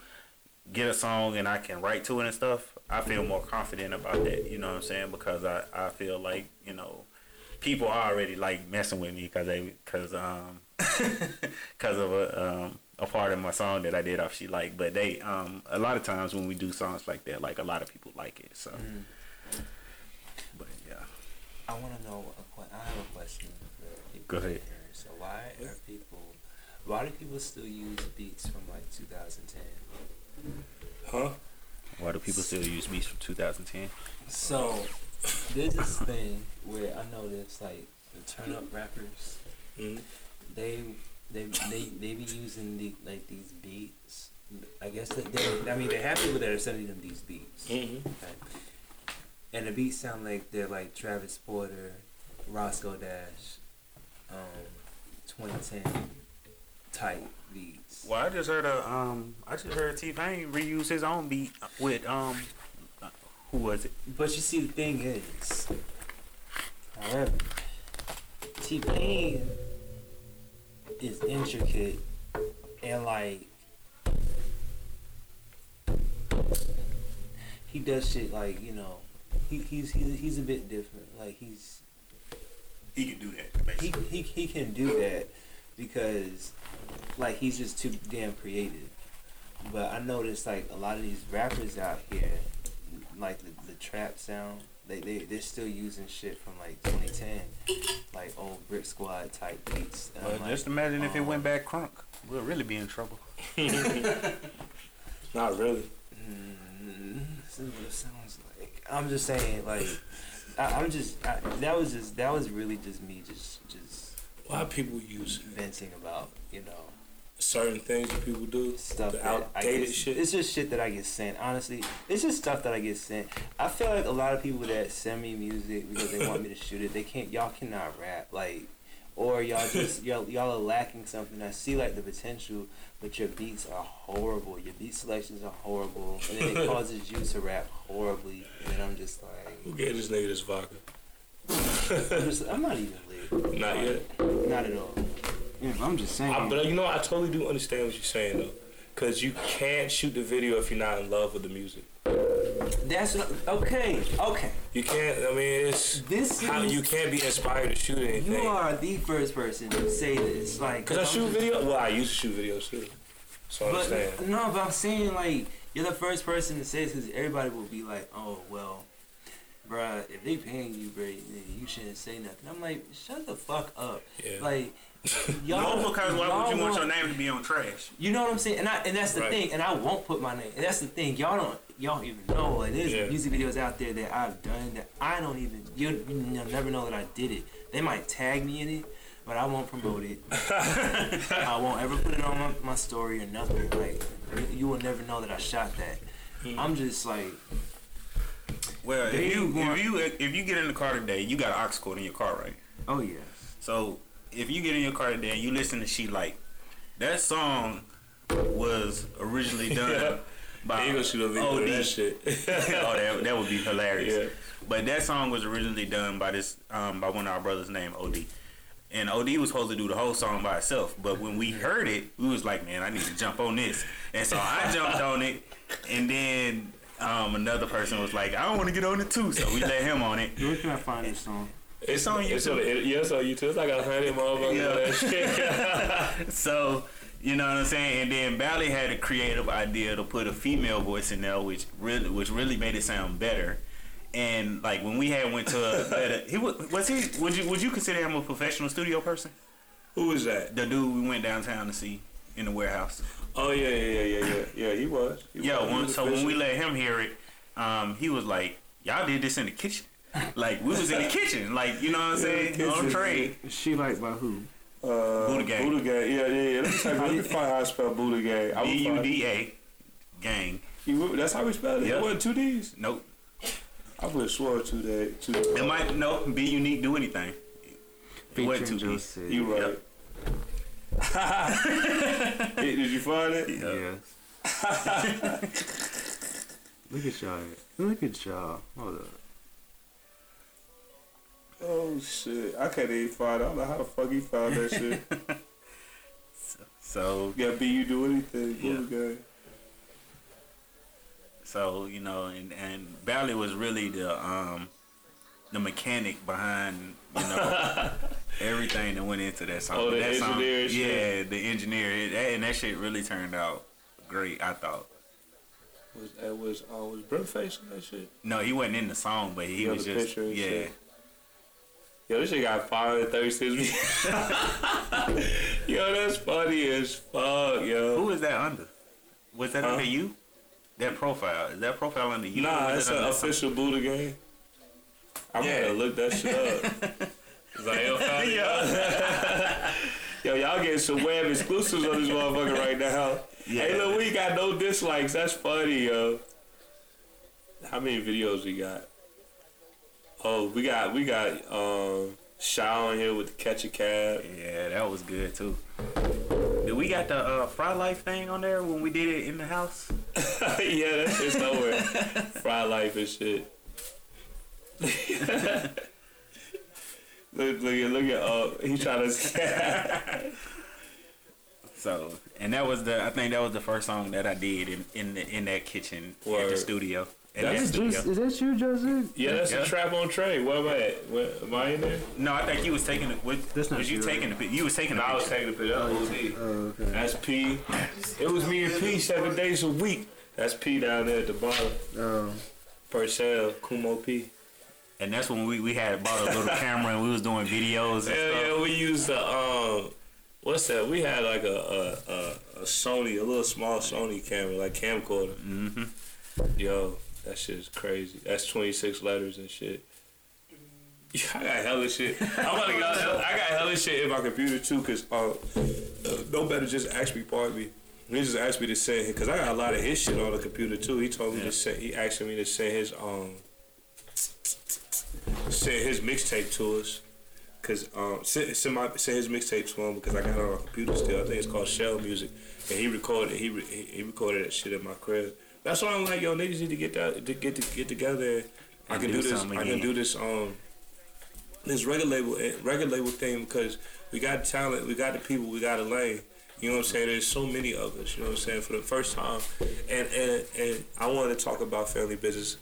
D: get a song and I can write to it and stuff, I feel more confident about that. You know what I'm saying? Because I, I feel like, you know, people are already like messing with me because they, because, um, because of a, um, a part of my song that I did off She Like. But they, um, a lot of times when we do songs like that, like a lot of people like it. So, but yeah.
E: I want to know. A que- I have a question. For people
D: Go ahead.
E: here. So why are people? Why do people still use beats from like 2010?
C: huh?
D: Why do people still use beats from 2010?
E: So there's this thing where I noticed like the turn up rappers,
C: Mhm.
E: they they they they be using the like these beats. I guess that they, I mean they have people that are sending them these beats.
C: Mm-hmm.
E: Okay. And the beats sound like they're like Travis Porter, Roscoe Dash, um, 2010 type beats.
D: Well, I just heard a um, I just heard T Pain reuse his own beat with um, Who was it?
E: But you see, the thing is, however, T Pain is intricate and like he does shit like you know he, he's he's he's a bit different. Like he's
D: He could do that.
E: he, he he can do that because like he's just too damn creative. But I noticed like a lot of these rappers out here, like the, the trap sound, they they they're still using shit from like 2010, like old Brick Squad type beats. And I'm
D: Well,
E: like,
D: just imagine if it
E: um,
D: went back crunk. We'll really be in trouble.
C: Not really.
E: Mm, this is what it sounds like. I'm just saying, like, I, I'm just I, that was just that was really just me just just
C: Why people use
E: venting about you know
C: certain things that people do?
E: stuff
C: The outdated
E: get,
C: shit.
E: It's just shit that I get sent. Honestly, it's just stuff that I get sent. I feel like a lot of people that send me music because they want me to shoot it, they can't. Y'all cannot rap like, or y'all just y'all y'all are lacking something. I see like the potential, but your beats are horrible. Your beat selections are horrible, and then it causes you to rap horribly. And I'm just like,
C: Who gave this nigga this vodka?
E: I'm, just, I'm not even lit.
C: Not yet.
E: Not at all. Yeah, I'm just saying.
C: I, but you know, I totally do understand what you're saying though, because you can't shoot the video if you're not in love with the music.
E: That's okay. Okay.
C: You can't. I mean, it's
E: This
C: how
E: is-
C: you can't be inspired to shoot anything.
E: You are the first person to say this. Like,
C: Cause I
E: I'm
C: shoot
E: just-
C: video. Well, I used to shoot videos too. So I
E: But
C: understand.
E: no, but I'm saying like you're the first person to say this because everybody will be like, oh well, bruh, if they paying you, bruh, you shouldn't say nothing. I'm like, shut the fuck up.
C: Yeah.
E: Like, y'all.
D: No, because why
E: y'all
D: would you want your name to be on trash?
E: You know what I'm saying? And I and that's the
C: Right.
E: thing. And I won't put my name. And that's the thing. Y'all don't y'all don't even know. Like there's
C: Yeah.
E: music videos out there that I've done that I don't even you you'll never know that I did it. They might tag me in it, but I won't promote it. I won't ever put it on my, my story or nothing. Like you- you will never know that I shot that.
C: Hmm.
E: I'm just like
D: Well, if you if you if you get in the car today, you got an aux cord in your car, right?
E: oh yeah.
D: So if you get in your car today and you listen to She Like, that song was originally done
C: Yeah.
D: by
C: You gonna shoot a video of
D: OD.
C: that shit?
D: oh, that, that would be hilarious.
C: Yeah.
D: But that song was originally done by this um, by one of our brothers named OD. And OD was supposed to do the whole song by itself. But when we heard it, we was like, man, I need to jump on this. And so I jumped on it. And then um, another person was like, I don't want to get on it too. So we let him on it.
E: Where can I find this song?
C: It's
D: on
C: It's on,
D: YouTube.
C: yeah, it's on YouTube. It's like a hundred motherfuckers.
D: Yeah.
C: Yeah. that shit.
D: So, you know what I'm saying? And then Bally had a creative idea to put a female voice in there, which really, which really made it sound better. And like when we had went to a, better, he was, was he? Would you would you consider him a professional studio person?
C: Who was that?
D: The dude we went downtown to see in the warehouse.
C: Oh yeah, yeah, yeah, yeah, yeah. Yeah, he was. He
D: Yeah.
C: was. He was
D: so when we let him hear it, um, he was like, "Y'all did this in the kitchen." Like we was in the kitchen, like you know what I'm saying,
C: kitchen.
D: on trade.
E: She like by who?
C: uh,
D: Buda Gang.
C: Buda Gang. Yeah, yeah, yeah. Let me, type, let me find how I spell Buda Gang. I would
D: B U
C: find-
D: D A, gang.
C: You- That's how we spell it.
D: Yeah.
C: It wasn't two D's.
D: Nope.
C: I would have swore two day. Two.
D: It might no be unique. Do anything. It wasn't
E: Featuring
D: two
E: Joe
D: B's.
C: You right. Hey, Did you find it?
E: Yes. Look at y'all. Look at y'all. Hold up.
C: Oh shit! I can't even find. I don't know how the fuck he found that shit.
D: So
C: Yeah, B, you do anything.
D: Yeah. So you know, and and Bally was really the um the mechanic behind you know everything that went into that song.
C: Oh, the
D: that
C: engineer
D: yeah, the engineer, it, and that shit really turned out great. I thought.
C: Was that was uh, was Brent face on that shit?
D: No, he wasn't in the song, but he
C: Yeah,
D: was just
C: picture
D: yeah.
C: shit. Yo, this shit got 536 views. yo, that's funny as fuck, yo.
D: Who is that under? Was that
C: Huh?
D: under you? That profile is that profile under you?
C: Nah, it's
D: it
C: an official Buddha game. I'm
D: Yeah.
C: gonna look that shit up. It's like, yo, it. yo, y'all getting some web exclusives on this motherfucker right now. Hey,
D: Yeah.
C: look, we got no dislikes. That's funny, yo. How many videos we got? Oh, we got we got um Shaw on here with the catch a cab.
D: Yeah, that was good too. Did we got the uh, Fry Life thing on there when we did it in the house?
C: yeah, that shit's nowhere. Fry life and shit. look, look at, look at, uh, he trying to.
D: So, and that was the I think that was the first song that I did in in, the, in that kitchen at the studio. At
C: That's
D: that studio.
E: Is that you, Joseph?
C: yeah, that's
D: Yeah.
C: a trap on Trey. Where am I at? Where, am I in there?
D: No, I think you was taking it. What,
E: That's not
D: was you
E: you,
D: taking the? You was taking the
C: I was taking the picture. That was
E: Oh, okay.
C: That's P. It was me and P seven days a week. That's P down there at the bottom.
E: Oh,
C: Purcell, Kumo P.
D: And that's when we, we had bought a little camera and we was doing videos and
C: Hell
D: stuff.
C: yeah, we used the um, what's that? We had like a a, a, a Sony, a little small Sony camera, like camcorder.
D: Mm-hmm.
C: Yo, that shit is crazy. That's twenty six letters and shit. Yeah, I got hella shit. I'm about to get, I got hella shit in my computer too, cause uh, uh, no better just ask me, pardon me. He just asked me to send him, cause I got a lot of his shit on the computer too. He told me to send. He asked me to send his um, send his mixtape to us. Cause um, send, send my send his mixtape to him because I got it on my computer still. I think it's called Shell Music, and he recorded he re, he recorded that shit in my crib. That's why I'm like, yo, niggas need to get that to get to get together. And I can
D: do
C: do, this. I can do this. Um, this record label eh, record label thing because we got talent, we got the people, we got a lane. You know what I'm saying? There's so many of us. You know what I'm saying? For the first time, and and and I wanted to talk about family business,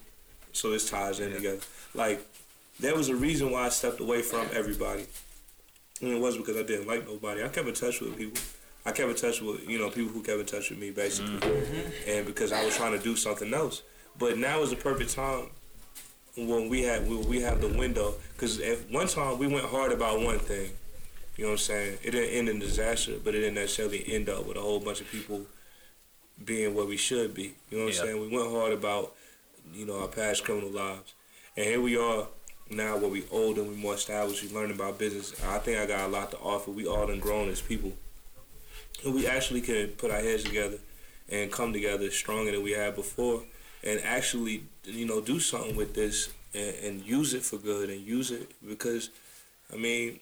C: so this ties in together. Like there was a reason why I stepped away from everybody. And it wasn't because I didn't like nobody. I kept in touch with people. I kept in touch with, you know, people who kept in touch with me, basically. Mm-hmm. Mm-hmm. And because I was trying to do something else. But now is the perfect time when we had when we have the window. Because at one time we went hard about one thing. You know what I'm saying? It didn't end in disaster, but it didn't necessarily end up with a whole bunch of people being what we should be. You know what
D: Yeah.
C: I'm saying? We went hard about, you know, our past criminal lives. And here we are now where we older and we more established, we learn about business. I think I got a lot to offer. We all done grown as people. We actually can put our heads together and come together stronger than we had before and actually, you know, do something with this and, and use it for good and use it because, I mean,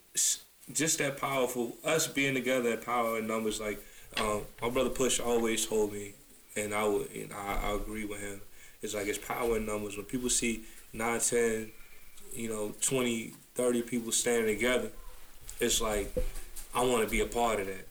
C: just that powerful, us being together and power in numbers, like um, my brother Push always told me, and I would, and I, I agree with him. It's like it's power in numbers. When people see 9, 10, you know, 20, 30 people standing together, it's like, I want to be a part of that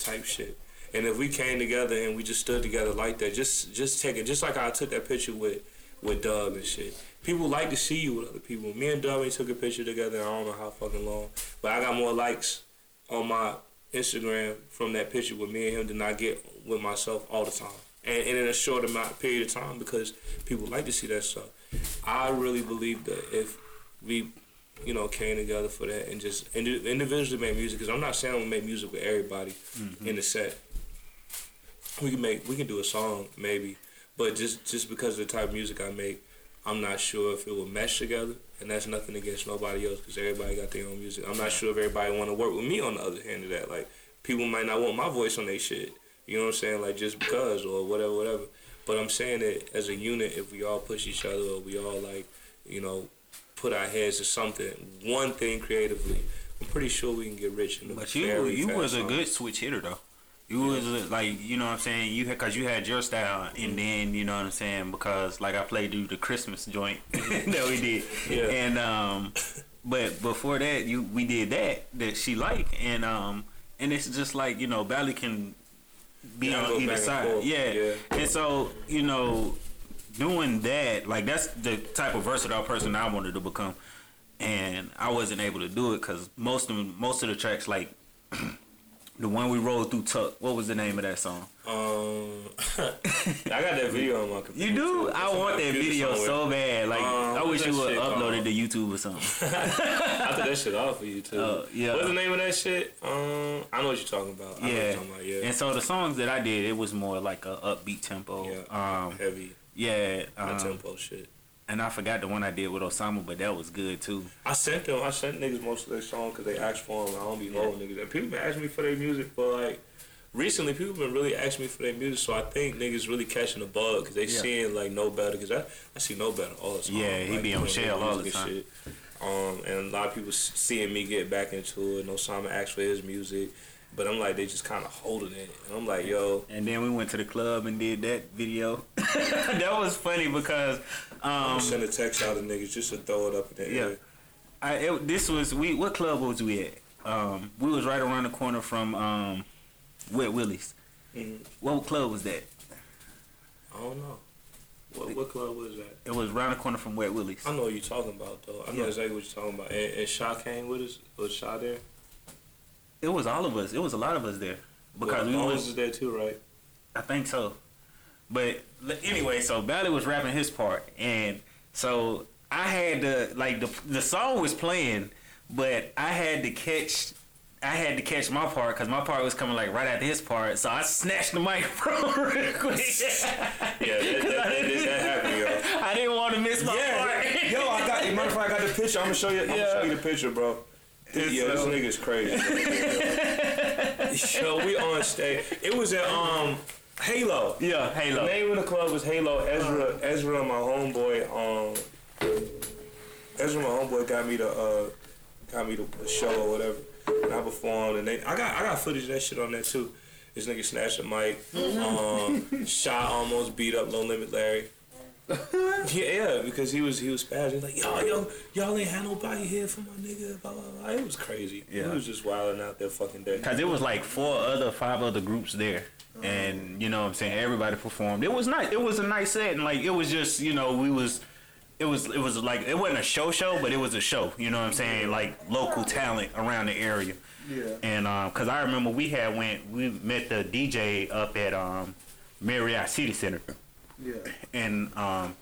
C: type shit. And if we came together and we just stood together like that, just just taking, just like I took that picture with with Dub and shit. People like to see you with other people. Me and Dub ain't took a picture together. I don't know how fucking long, but I got more likes on my Instagram from that picture with me and him than I get with myself all the time. And, and in a short amount period of time because people like to see that stuff. I really believe that if we, you know, came together for that and just indi- individually make music, because I'm not saying I'm make music with everybody mm-hmm. in the set. We can make, we can do a song maybe, but just just because of the type of music I make, I'm not sure if it will mesh together. And that's nothing against nobody else because everybody got their own music. I'm not sure if everybody want to work with me on the other hand of that. Like people might not want my voice on their shit. You know what I'm saying? Like just because or whatever, whatever. But I'm saying that as a unit, if we all push each other or we all like, you know, put our heads to something, one thing creatively, I'm pretty sure we can get rich in
D: But you you was a good switch hitter though. You was a, like you know what I'm saying. You because you had your style, and then you know what I'm saying because like I played you the Christmas joint that we did,
C: Yeah.
D: and um, but before that you we did that that she liked, and um, and it's just like you know Bally can be
C: Yeah,
D: on either side, yeah.
C: Yeah.
D: and so you know doing that like that's the type of versatile person I wanted to become, and I wasn't able to do it because most of most of the tracks like. The one we rolled through Tuck. What was the name of that song?
C: Um, I got that video on my computer.
D: You do?
C: too.
D: I want that video
C: somewhere.
D: so bad. Like
C: Um,
D: I wish you would upload it to YouTube or something.
C: I took that shit off of YouTube.
D: Oh, yeah.
C: What's the name of that shit? Um, I know what you're talking about. I know what
D: yeah.
C: you're talking about. Yeah.
D: And so the songs that I did, it was more like a upbeat tempo.
C: yeah.
D: Um,
C: Heavy.
D: Yeah. Um,
C: tempo shit.
D: and I forgot the one I did with Osama, but that was good too.
C: I sent them. I sent niggas most of their songs because they asked for them. I don't be knowing niggas. And people been asking me for their music for like. Recently, people been really asking me for their music, so I think niggas really catching the bug because they
D: Yeah.
C: seeing like no better. Because I, I see no better all the time.
D: Yeah, he
C: like,
D: be on Shell all the time.
C: Shit. Um, and a lot of people seeing me get back into it. No Osama asked for his music, But I'm like, they just kind of holding it, and I'm like, yo,
D: And then we went to the club and did that video. that was funny because
C: I'm
D: um,
C: send a text out to niggas just to throw it up in the
D: Yeah.
C: air.
D: I it, this was we what club was we at? Um, we was right around the corner from um, Wet Willie's.
C: Mhm.
D: What club was that?
C: I don't know. What, what club was that?
D: It was around the corner from Wet Willie's.
C: I know what you're talking about though. I know
D: Yeah.
C: exactly what you're talking about. And, and Shaw came with us. Was Shaw there?
D: It was all of us. It was a lot of us there because
C: well,
D: we was.
C: was there too, right?
D: I think so. But anyway, so Bally was rapping his part, and so I had to like the the song was playing, but I had to catch. I had to catch my part because my part was coming like right after his part, so I snatched the microphone real quick.
C: Yeah, that, that, that, that, happened, yo.
D: I didn't want to miss my part.
C: Yeah, yo, I got. Matter of fact, I got the picture. I'm gonna show you. I'm gonna show you the picture, bro.
D: It's
C: yeah, this nigga's crazy. yo, we on stage. It was at um Halo.
D: yeah,
C: The
D: Halo.
C: name of the club was Halo. Ezra, Ezra, my homeboy. Um, Ezra, my homeboy, got me the uh, got me the, the show or whatever. And I performed, and they, I got I got footage of that shit on there too. This nigga snatched a mic, um, shot almost beat up Low Limit Larry. yeah, yeah, because he was he was spazzing. He was like, yo, yo, y'all ain't had nobody here for my nigga. Blah blah blah. It was crazy.
D: Yeah.
C: he was just wilding out there fucking day.
D: Cause it was like four other, five other groups there, and you know what I'm saying everybody performed. It was nice. It was a nice set, and like it was just you know we was, it was it was like it wasn't a show show, but it was a show. You know what I'm saying? Like local talent around the area.
E: Yeah.
D: And um, cause I remember we had went we met the DJ up at um Marriott City Center
E: Yeah.
D: and um,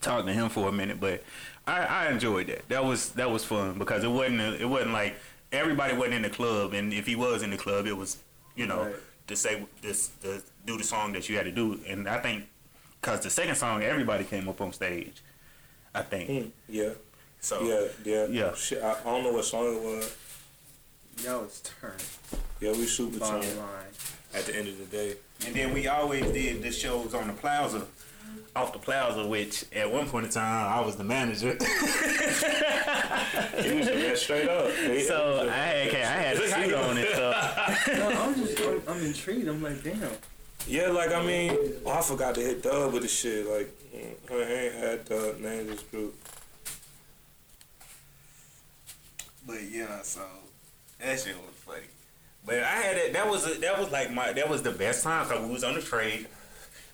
D: talked to him for a minute. But I, I enjoyed that. That was that was fun because it wasn't a, it wasn't like everybody wasn't in the club, and if he was in the club, it was you know
E: Right.
D: to say this to do the song that you had to do. And I think because the second song, everybody came up on stage. I think
C: Hmm, yeah,
D: so.
C: yeah, yeah,
D: Yeah.
C: Shit, I, I don't know what song it was.
E: Y'all was turned.
C: Yeah, we super
E: Bottom
C: turned
E: line.
C: at the end of the day.
D: And then we always did the shows on the plaza. Off the plaza, which at one point in time I was the manager.
C: He was the straight up. He-
D: so I had, I had a suit on and stuff.
E: No, I'm just, I'm, I'm intrigued. I'm like, damn.
C: Yeah, like I mean, oh, I forgot to hit Dub with the shit. Like, mm, I ain't had Dub name this group.
D: But yeah, so that shit was funny. But I had it. That was a, that was like my that was the best time because we was on the trade.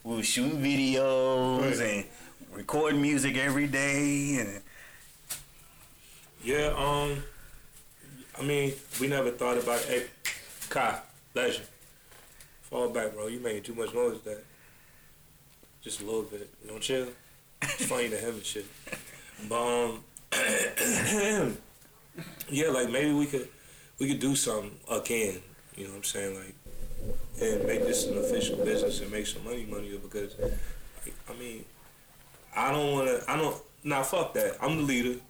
D: We was shooting videos and recording music every day and
C: Yeah, um, I mean, we never thought about it. Hey, Kai, legend, fall back, bro. You making too much noise. That just a little bit. You don't chill. It's funny to him and shit. But um, yeah, like maybe we could we could do something again. You know what I'm saying? Like, and make this an official business and make some money, money because, like, I mean, I don't want to. I don't. Nah, fuck that. I'm the leader. You know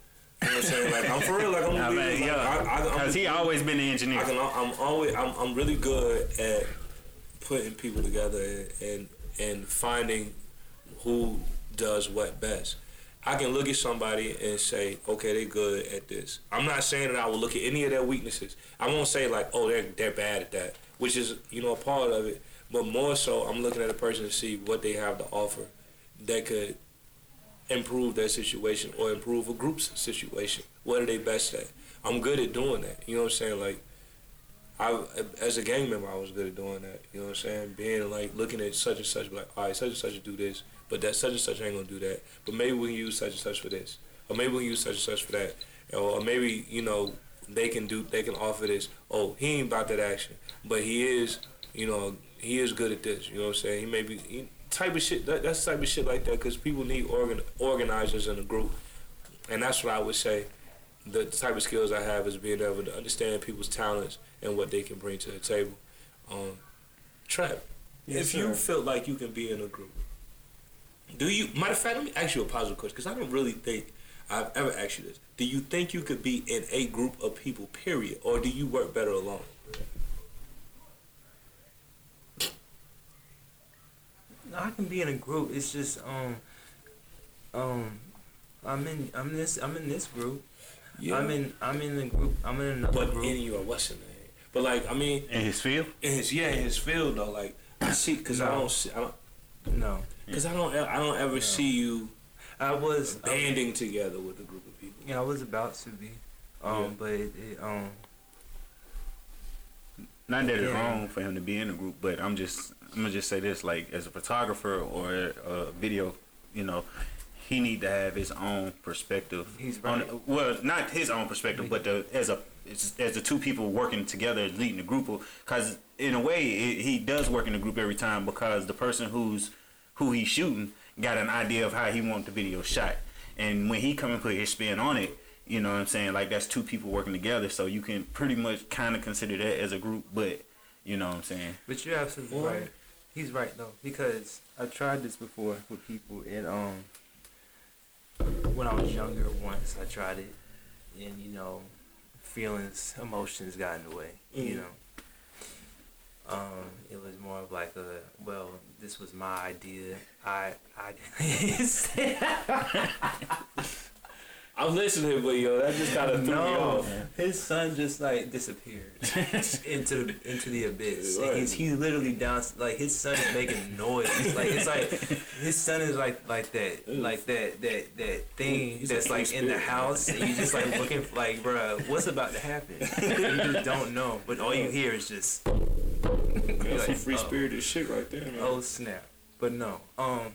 C: what I'm saying? Like, I'm for real. Like, I'm the leader.
D: man,
C: Like,
D: yeah, because he always been the engineer.
C: I can, I'm always, I'm, I'm really good at putting people together and, and and finding who does what best. I can look at somebody and say, okay, they're good at this. I'm not saying that I will look at any of their weaknesses. I won't say like, oh, they're they're bad at that, which is you know a part of it. But more so, I'm looking at a person to see what they have to offer that could improve their situation or improve a group's situation. What are they best at? I'm good at doing that. You know what I'm saying? Like, I as a gang member, I was good at doing that. You know what I'm saying? Being like looking at such and such, like, all right, such and such do this, but that such and such ain't gonna do that. But maybe we can use such and such for this, or maybe we can use such and such for that, or, maybe you know they can do they can offer this. Oh, he ain't about that action, but he is. You know, he is good at this. You know what I'm saying? He may be he, type of shit. That, that's the type of shit like that because people need organ, organizers in a group, and that's what I would say. The type of skills I have is being able to understand people's talents and what they can bring to the table. Um, Trap,
E: Yes,
C: if you feel like you can be in a group, do you? Matter of fact, let me ask you a positive question because I don't really think I've ever asked you this. Do you think you could be in a group of people, period, or do you work better alone?
E: No, I can be in a group. It's just um um I'm in I'm in this I'm in this group. I'm in I'm in the group I'm in another
C: But
E: group.
C: in your what's the name? But like, I mean,
D: In his field?
C: in his yeah, in his field though, like I see, cause I don't, see, I don't,
E: No,
C: cause I don't, I don't ever see you
E: I was
C: banding together with a group of people.
E: Yeah, I was about to be. Um,
C: Yeah.
E: but it, it, um,
D: Not that it's wrong for him to be in a group, but I'm just I'm gonna just say this: like as a photographer or a video, you know, he need to have his own perspective.
E: He's
D: on
E: right.
D: well, not his own perspective, but the, as a as, as the two people working together, leading the group. Because in a way, it, he does work in the group every time because the person who's who he's shooting got an idea of how he want the video shot, and when he come and put his spin on it. You know what I'm saying? Like that's two people working together, so you can pretty much kind of consider that as a group. But you know what I'm saying?
E: but you're absolutely
C: Well-
E: right. He's right though because I tried this before with people and um, when I was younger, once I tried it, and you know, feelings, emotions got in the way. You
C: Mhm.
E: know. Um, it was more of like a well, this was my idea. I I
C: I'm listening, but yo, that just kind of threw me
E: No,
C: off.
E: his son just like disappeared into the into the abyss.
C: Right.
E: He's he's literally down. Like his son is making noise. Like it's like his son is like like that like that that that thing
C: He's
E: that's like in the house. And you just like looking like, bruh, what's about to happen? You just don't know. But all you hear is just
C: That's some
E: like,
C: free
E: oh.
C: spirited shit right there, man.
E: oh snap. But no, um.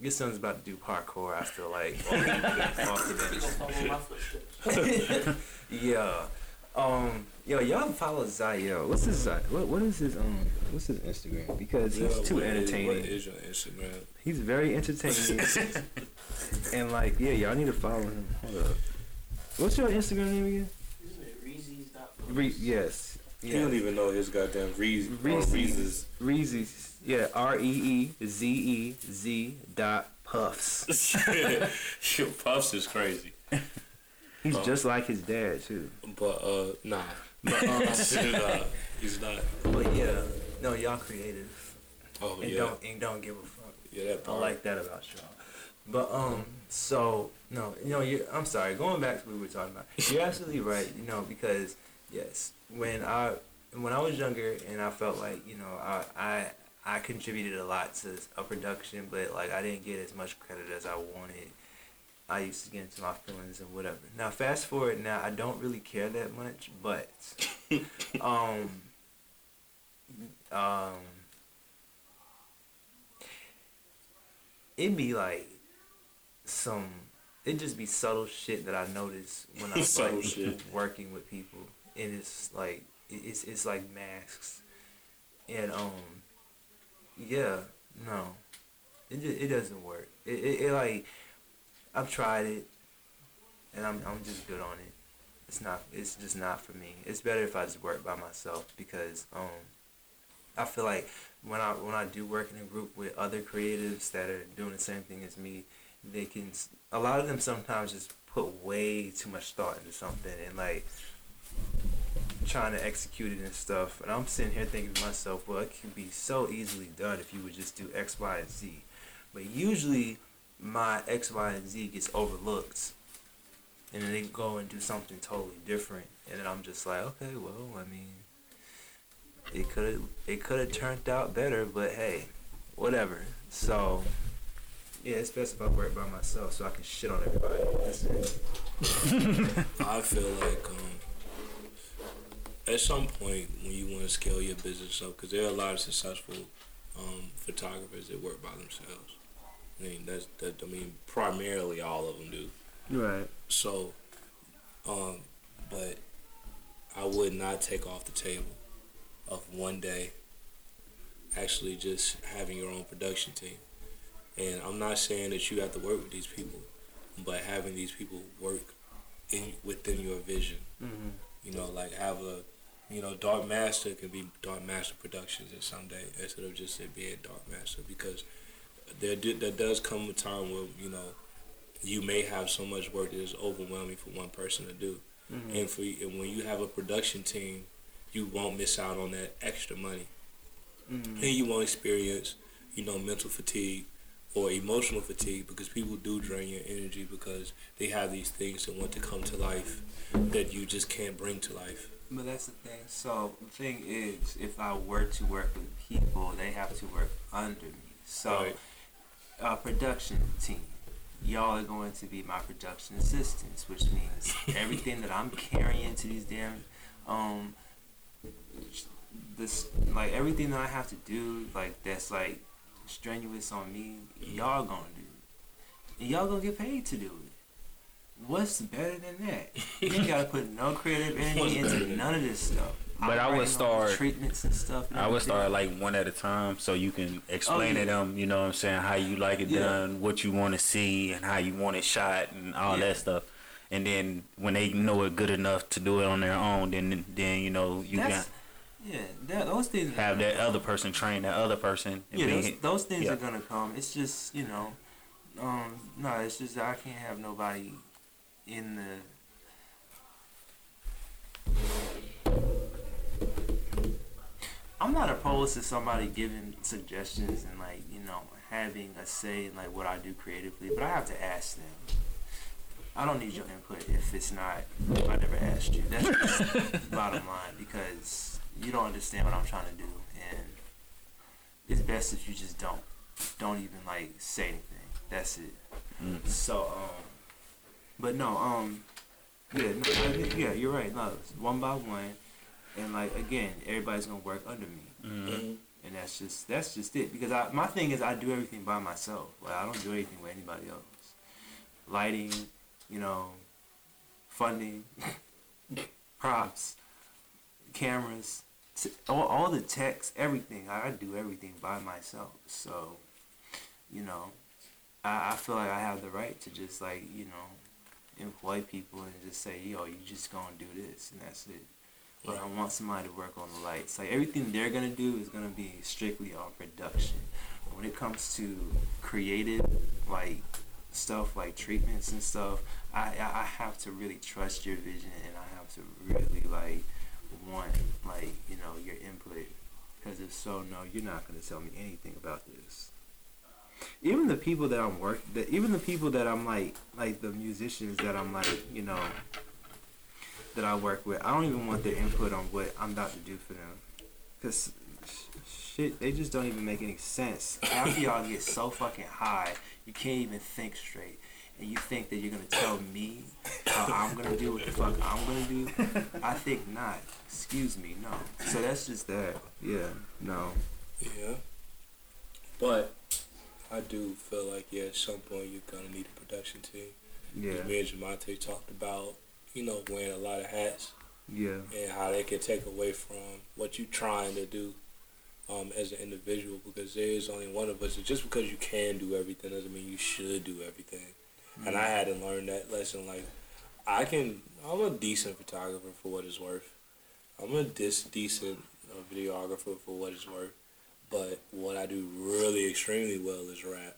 E: Your son's about to do parkour. I feel like or he can off the bench. yeah. Um. Yo, y'all follow Zayo. What's his what? What is his um? What's his Instagram? Because he's
C: Yeah,
E: too
C: what is-
E: entertaining.
C: what is your Instagram?
E: he's very entertaining. and like, yeah, y'all need to follow him. Hold up. What's your Instagram name again? Re- yes.
C: You don't even know his goddamn reason.
E: Reese's.
C: Reasons.
E: Reezy's. Yeah. R E E Z E Z dot puffs.
C: Your puffs is crazy.
E: He's
C: Oh.
E: just like his dad too.
C: But uh, nah.
E: But um,
C: nah, he's not.
E: but yeah, no, y'all creative
C: Oh
E: and
C: yeah,
E: don't and don't give a fuck.
C: yeah. That part.
E: I like that about y'all. But um, so no, you know, you I'm sorry. Going back to what we were talking about, you're absolutely right. You know, because yes, when I when I was younger and I felt like you know I I I contributed a lot to a production, but like I didn't get as much credit as I wanted. I used to get into my feelings and whatever. Now fast forward now, I don't really care that much, but um um it'd be like some it'd just be subtle shit that I notice when I'm like
C: shit.
E: working with people and it's like it's it's like masks and um yeah no. It just, it doesn't work. It, it, it like I've tried it and I'm I'm just good on it. It's not it's just not for me. It's better if I just work by myself because um I feel like when I when I do work in a group with other creatives that are doing the same thing as me, they can a lot of them sometimes just put way too much thought into something and like trying to execute it and stuff. And I'm sitting here thinking to myself, well, it could be so easily done if you would just do X, Y, and Z. But usually my X, Y, and Z gets overlooked. And then they go and do something totally different. And then I'm just like, okay, well, I mean, it could it could have turned out better, but hey, whatever. So yeah, it's best if I work by myself so I can shit on everybody.
C: I feel like um, at some point when you want to scale your business up, because there are a lot of successful um, photographers that work by themselves. I mean, that's that. I mean, primarily all of them do.
E: Right.
C: So, um, but I would not take off the table of one day actually just having your own production team. And I'm not saying that you have to work with these people, but having these people work in within your vision.
E: Mm-hmm.
C: You know, like have a, you know, Dark Master can be Dark Master Productions at someday instead of just it being Dark Master because there do, there does come a time where you know you may have so much work that is overwhelming for one person to do,
E: Mm-hmm.
C: and for and when you have a production team, you won't miss out on that extra money,
E: Mm-hmm.
C: and you won't experience you know mental fatigue or emotional fatigue because people do drain your energy because they have these things that want to come to life that you just can't bring to life
E: But that's the thing. So the thing is, if I were to work with people, they have to work under me. So,
C: Right.
E: uh, production team, y'all are going to be my production assistants, which means everything that I'm carrying to these damn, um, this like everything that I have to do, like that's like strenuous on me, y'all gonna do, and y'all gonna get paid to do it. What's better than that? You gotta put no creative energy into none of this stuff.
D: But I
E: I'm
D: would
E: writing all the
D: start-
E: treatments and stuff. and
D: I would start like one at a time so you can explain
E: Oh, yeah.
D: to them, you know what I'm saying, how you like it
E: Yeah.
D: done, what you want to see, and how you want it shot, and all
E: Yeah.
D: that stuff. And then when they know it good enough to do it on their own, then then you know you
E: That's,
D: can
E: yeah, that, those things.
D: have that other person train that other person.
E: Yeah, those, those things
D: yeah.
E: are gonna come. It's just you know, um, no, it's just I can't have nobody in the. I'm not opposed to somebody giving suggestions and like you know having a say in like what I do creatively, but I have to ask them. I don't need your input if it's not. If I never asked you. That's just bottom line because you don't understand what I'm trying to do, and it's best if you just don't don't even like say anything. That's it.
D: Mhm.
E: So um, but no um, yeah no, I yeah you're right. No, one by one, and like again, everybody's gonna work under me,
D: Mhm.
C: Mhm.
E: and that's just that's just it. Because I my thing is I do everything by myself. Like I don't do anything with anybody else. Lighting, you know, funding, props, cameras, t- all, all the techs, everything. I, I do everything by myself. So, you know, I, I feel like I have the right to just like, you know, employ people and just say, yo, you just gonna do this and that's it. But I want somebody to work on the lights. Like everything they're gonna do is gonna be strictly on production. But when it comes to creative, like stuff like treatments and stuff, I, I I have to really trust your vision and I have to really like want like you know your input because if so, no, you're not gonna tell me anything about this. Even the people that I'm work, that even the people that I'm like, like the musicians that I'm like, you know, that I work with, I don't even want their input on what I'm about to do for them, cause sh- shit, they just don't even make any sense. After y'all get so fucking high, you can't even think straight. And you think that you're gonna tell me how I'm gonna do what the fuck I'm gonna do? I think not. Excuse me, no. So that's just that. Yeah, no.
C: Yeah. But I do feel like yeah, at some point you're gonna need a production team.
E: Yeah,
C: Me and Jamonte talked about, you know, wearing a lot of hats
E: yeah,
C: and how they can take away from what you're trying to do um, as an individual because there is only one of us. And just because you can do everything doesn't mean you should do everything. And I had to learn that lesson. Like, I can, I'm a decent photographer for what it's worth. I'm a dis- decent uh, videographer for what it's worth. But what I do really extremely well is rap.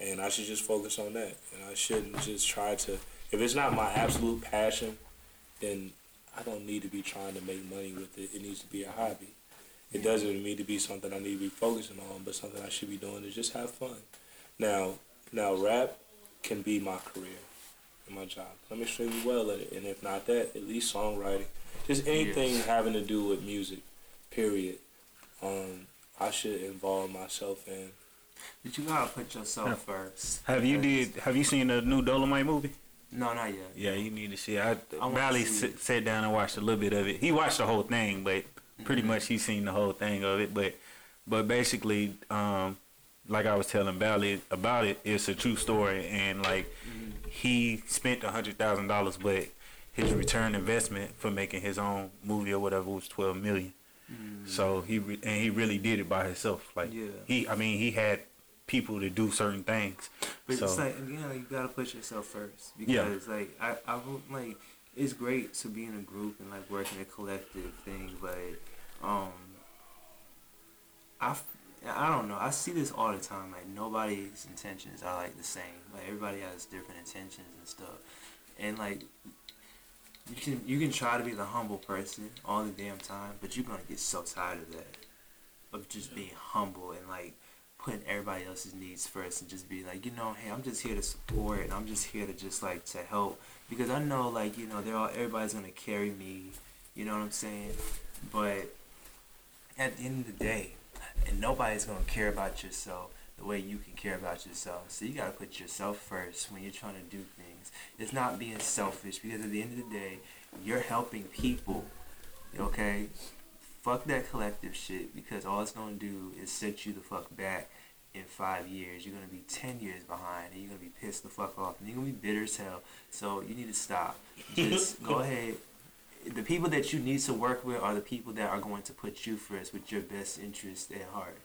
C: And I should just focus on that. And I shouldn't just try to, if it's not my absolute passion, then I don't need to be trying to make money with it. It needs to be a hobby. It doesn't need to be something I need to be focusing on, but something I should be doing to just have fun. Now, now rap can be my career and my job. I'm extremely well at it, and if not that, at least songwriting, just anything having to do with music. Period. Um, I should involve myself in.
E: but you gotta put yourself first.
D: Have you did? Have you seen the new Dolemite movie?
E: No, not yet.
D: Yeah, you need to see. it. I,
E: I wanna
D: Bally
E: see
D: s-
E: it.
D: sat down and watched a little bit of it. He watched the whole thing, but pretty
E: Mm-hmm.
D: much he's seen the whole thing of it. But but basically, um, like I was telling Bally about it, it's a true story, and like
E: Mm-hmm.
D: he spent a hundred thousand dollars, but his return investment for making his own movie or whatever was twelve million. So he re- and he really did it by himself. Like
E: Yeah.
D: he, I mean, he had people to do certain things.
E: But
D: so
E: it's like again, like, you gotta put yourself first
D: Yeah.
E: because like I, I like it's great to be in a group and like working a collective thing, but um, I I don't know. I see this all the time. Like nobody's intentions are like the same. Like everybody has different intentions and stuff, and like you can you can try to be the humble person all the damn time, but you're gonna get so tired of that, of just being humble and like putting everybody else's needs first and just be like, you know, hey, I'm just here to support and I'm just here to just like to help because I know like you know they're all everybody's gonna carry me, You know what I'm saying? But at the end of the day, and nobody's gonna care about yourself the way you can care about yourself. So you gotta put yourself first when you're trying to do things. It's not being selfish because at the end of the day, you're helping people. Okay? Fuck that collective shit because all it's gonna do is set you the fuck back in five years. You're gonna be ten years behind and you're gonna be pissed the fuck off and you're gonna be bitter as hell. So you need to stop. Just go ahead. The people that you need to work with are the people that are going to put you first with your best interest at heart.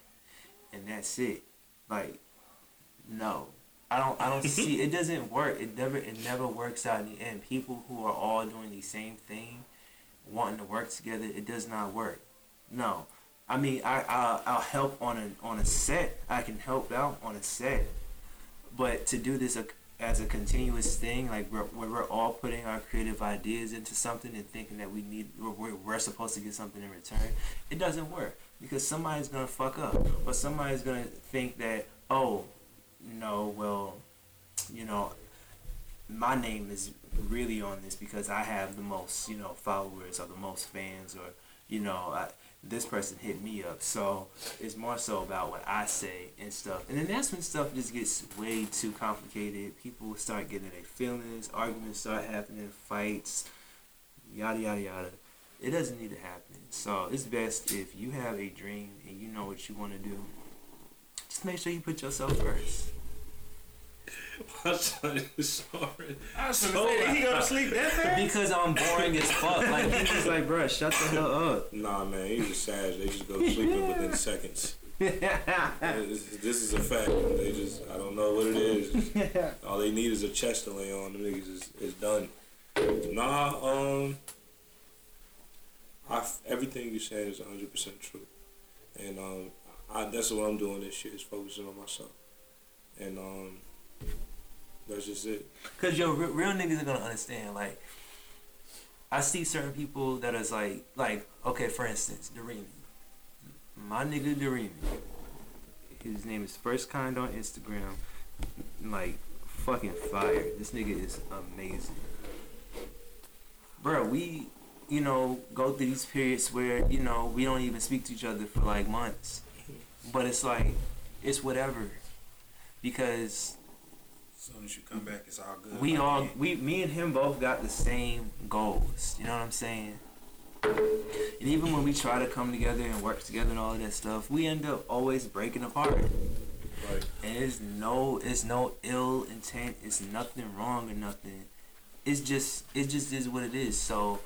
E: And that's it. Like, no. I don't I don't mm-hmm. see it doesn't work. It never it never works out in the end. People who are all doing the same thing, wanting to work together, it does not work. No. I mean, I I'll, I'll help on a on a set. I can help out on a set, but to do this a, as a continuous thing, like we're, where we're all putting our creative ideas into something and thinking that we need we're, we're supposed to get something in return, it doesn't work because somebody's gonna fuck up or somebody's gonna think that oh, no, well, you know, my name is really on this because I have the most you know followers or the most fans or you know I, this person hit me up. So it's more so about what I say and stuff. And then that's when stuff just gets way too complicated. People start getting their feelings, arguments start happening, fights, yada yada yada. It doesn't need to happen. So it's best if you have a dream and you know what you want to do. Just make sure you put yourself first.
C: My son is sorry.
D: I was
C: gonna say,
D: he go to sleep that fast.
E: Because I'm boring as fuck. Like he's just like, bruh, shut the hell up.
C: Nah, man, he's a savage. They just go to sleep within seconds. This this is a fact. They just, I don't know what it is. All they need is a chest to lay on. Them niggas is, is done. Nah, um, I, everything you saying is 100% true. And um, I, that's what I'm doing this year is focusing on myself. And um, that's just it.
E: Cause yo, real, real niggas are gonna understand. Like, I see certain people that is like, like, okay, for instance, Doremi. My nigga Doremi. His name is First Kind on Instagram. Like, fucking fire. This nigga is amazing. Bro, we, you know, go through these periods where, you know, we don't even speak to each other for like months. But it's like, it's whatever. Because
C: As soon as you come back, it's all good.
E: we
C: Like,
E: all we me and him both got the same goals. You know what I'm saying? And even when we try to come together and work together and all of that stuff, we end up always breaking apart.
C: Right.
E: And it's no it's no ill intent. It's nothing wrong or nothing. It's just it just is what it is. So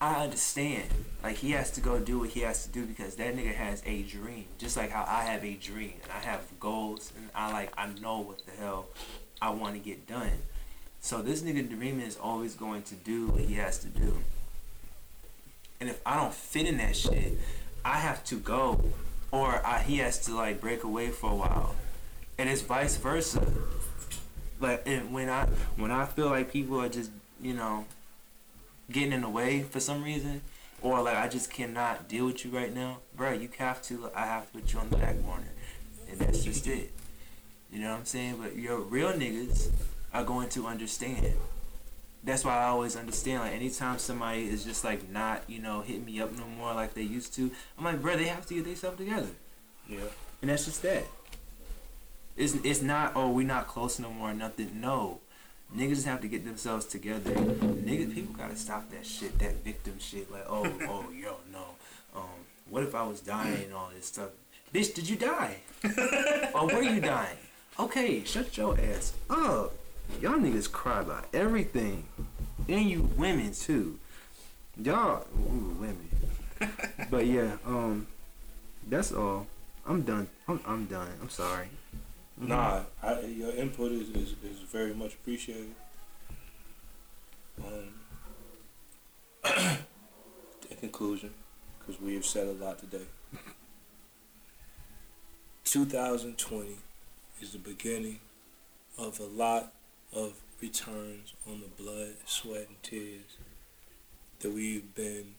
E: I understand. Like he has to go do what he has to do because that nigga has a dream. Just like how I have a dream and I have goals and I like I know what the hell I want to get done. So this nigga dreaming is always going to do what he has to do. And if I don't fit in that shit, I have to go, or I, he has to like break away for a while, and it's vice versa. Like and when I when I feel like people are just you know getting in the way for some reason, or like I just cannot deal with you right now, bro. You have to. I have to put you on the back burner, and that's just it. You know what I'm saying? But your real niggas are going to understand. That's why I always understand. Like anytime somebody is just like not, you know, hitting me up no more like they used to, I'm like, bro, they have to get themselves together,
C: Yeah.
E: and that's just that. It's it's not. Oh, we not close no more. Nothing. No, niggas just have to get themselves together. Niggas, people gotta stop that shit, that victim shit. Like, oh, oh, yo, no. Um, what if I was dying and all this stuff? Bitch, did you die? or were you dying? Okay, shut your ass up. Y'all niggas cry about everything. And you women too. Y'all ooh, women. but yeah, um that's all. I'm done. I'm, I'm done. I'm sorry.
C: Nah, I, your input is, is, is very much appreciated. Um, in conclusion, because we have said a lot today, 2020 is the beginning of a lot of returns on the blood, sweat, and tears that we've been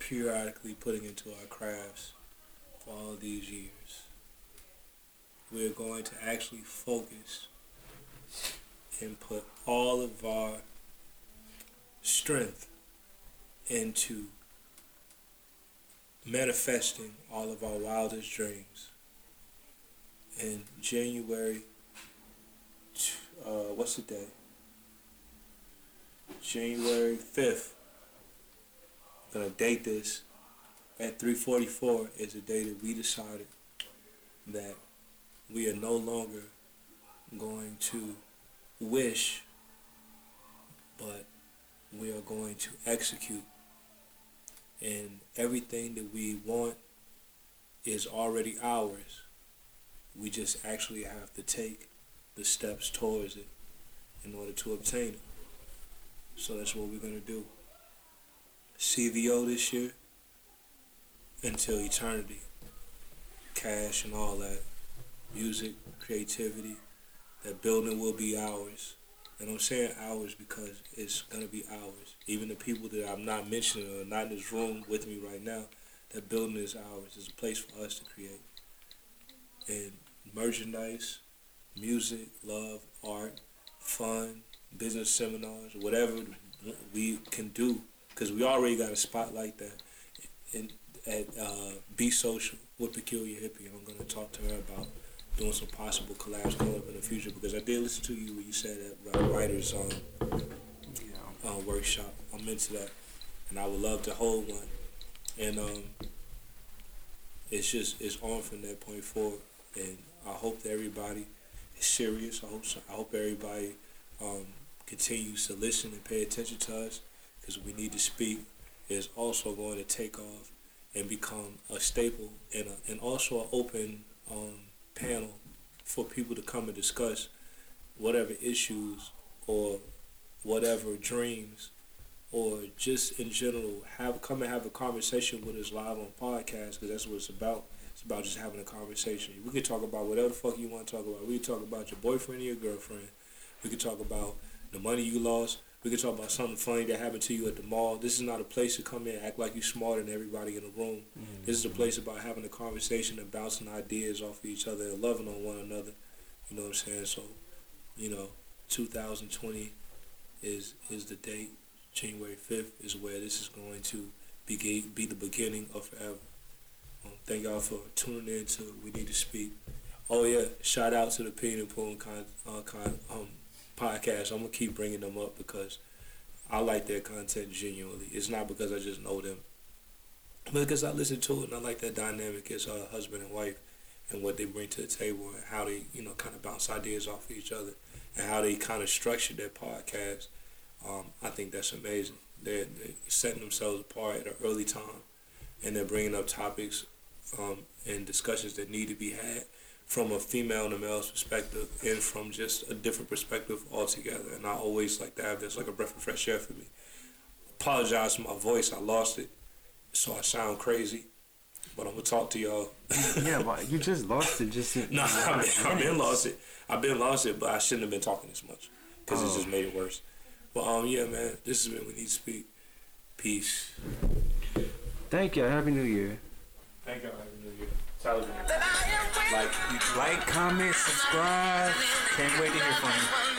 C: periodically putting into our crafts for all these years we're going to actually focus and put all of our strength into manifesting all of our wildest dreams. In January, uh, what's the day? January 5th. I'm gonna date this. At 3:44 is the day that we decided that we are no longer going to wish, but we are going to execute. And everything that we want is already ours. We just actually have to take the steps towards it in order to obtain it. So that's what we're going to do. CVO this year until eternity. Cash and all that. Music, creativity. That building will be ours. And I'm saying ours because it's gonna be ours. Even the people that I'm not mentioning or not in this room with me right now, that building is ours. It's a place for us to create. And merchandise, music, love, art, fun, business seminars, whatever we can do, because we already got a spot like that. In, at uh, Be Social with Peculiar Hippie, I'm gonna talk to her about doing some possible collabs coming up in the future because I did listen to you when you said that uh, writers um,
D: Yeah.
C: uh, workshop. I'm into that, and I would love to hold one. And um, it's just it's on from that point forward, and I hope that everybody is serious. I hope so. I hope everybody um, continues to listen and pay attention to us because we need to speak. Is also going to take off and become a staple and a, and also an open um, panel for people to come and discuss whatever issues or whatever dreams or just in general have come and have a conversation with us live on podcast because that's what it's about. It's about just having a conversation. We can talk about whatever the fuck you want to talk about. We can talk about your boyfriend or your girlfriend. We can talk about the money you lost. We can talk about something funny that happened to you at the mall. This is not a place to come in and act like you're smarter than everybody in the room. This is a place about having a conversation and bouncing ideas off of each other and loving on one another. You know what I'm saying? So, you know, 2020 is is the date. January 5th is where this is going to be be the beginning of forever. Um, thank y'all for tuning in to We Need to Speak. Oh yeah, shout out to the Peen and con, uh, con, um, podcast. I'm gonna keep bringing them up because I like their content genuinely. It's not because I just know them, but because I listen to it and I like that dynamic as a husband and wife and what they bring to the table and how they you know kind of bounce ideas off of each other and how they kind of structure their podcast. Um, I think that's amazing. They're, they're setting themselves apart at an early time, and they're bringing up topics um, and discussions that need to be had from a female and a male's perspective, and from just a different perspective altogether. And I always like to have this like a breath of fresh air for me. Apologize for my voice. I lost it, so I sound crazy. But I'm gonna talk to y'all.
E: yeah, but you just lost it. Just
C: no, I've been, I've been lost it. I've been lost it, but I shouldn't have been talking this much because
E: Oh.
C: it just made it worse. But um, yeah, man, this has been we need to speak. Peace.
E: Thank you. Happy New Year.
C: Thank y'all. Happy New Year. Television.
D: Like, like, comment, subscribe. Can't wait to hear from you.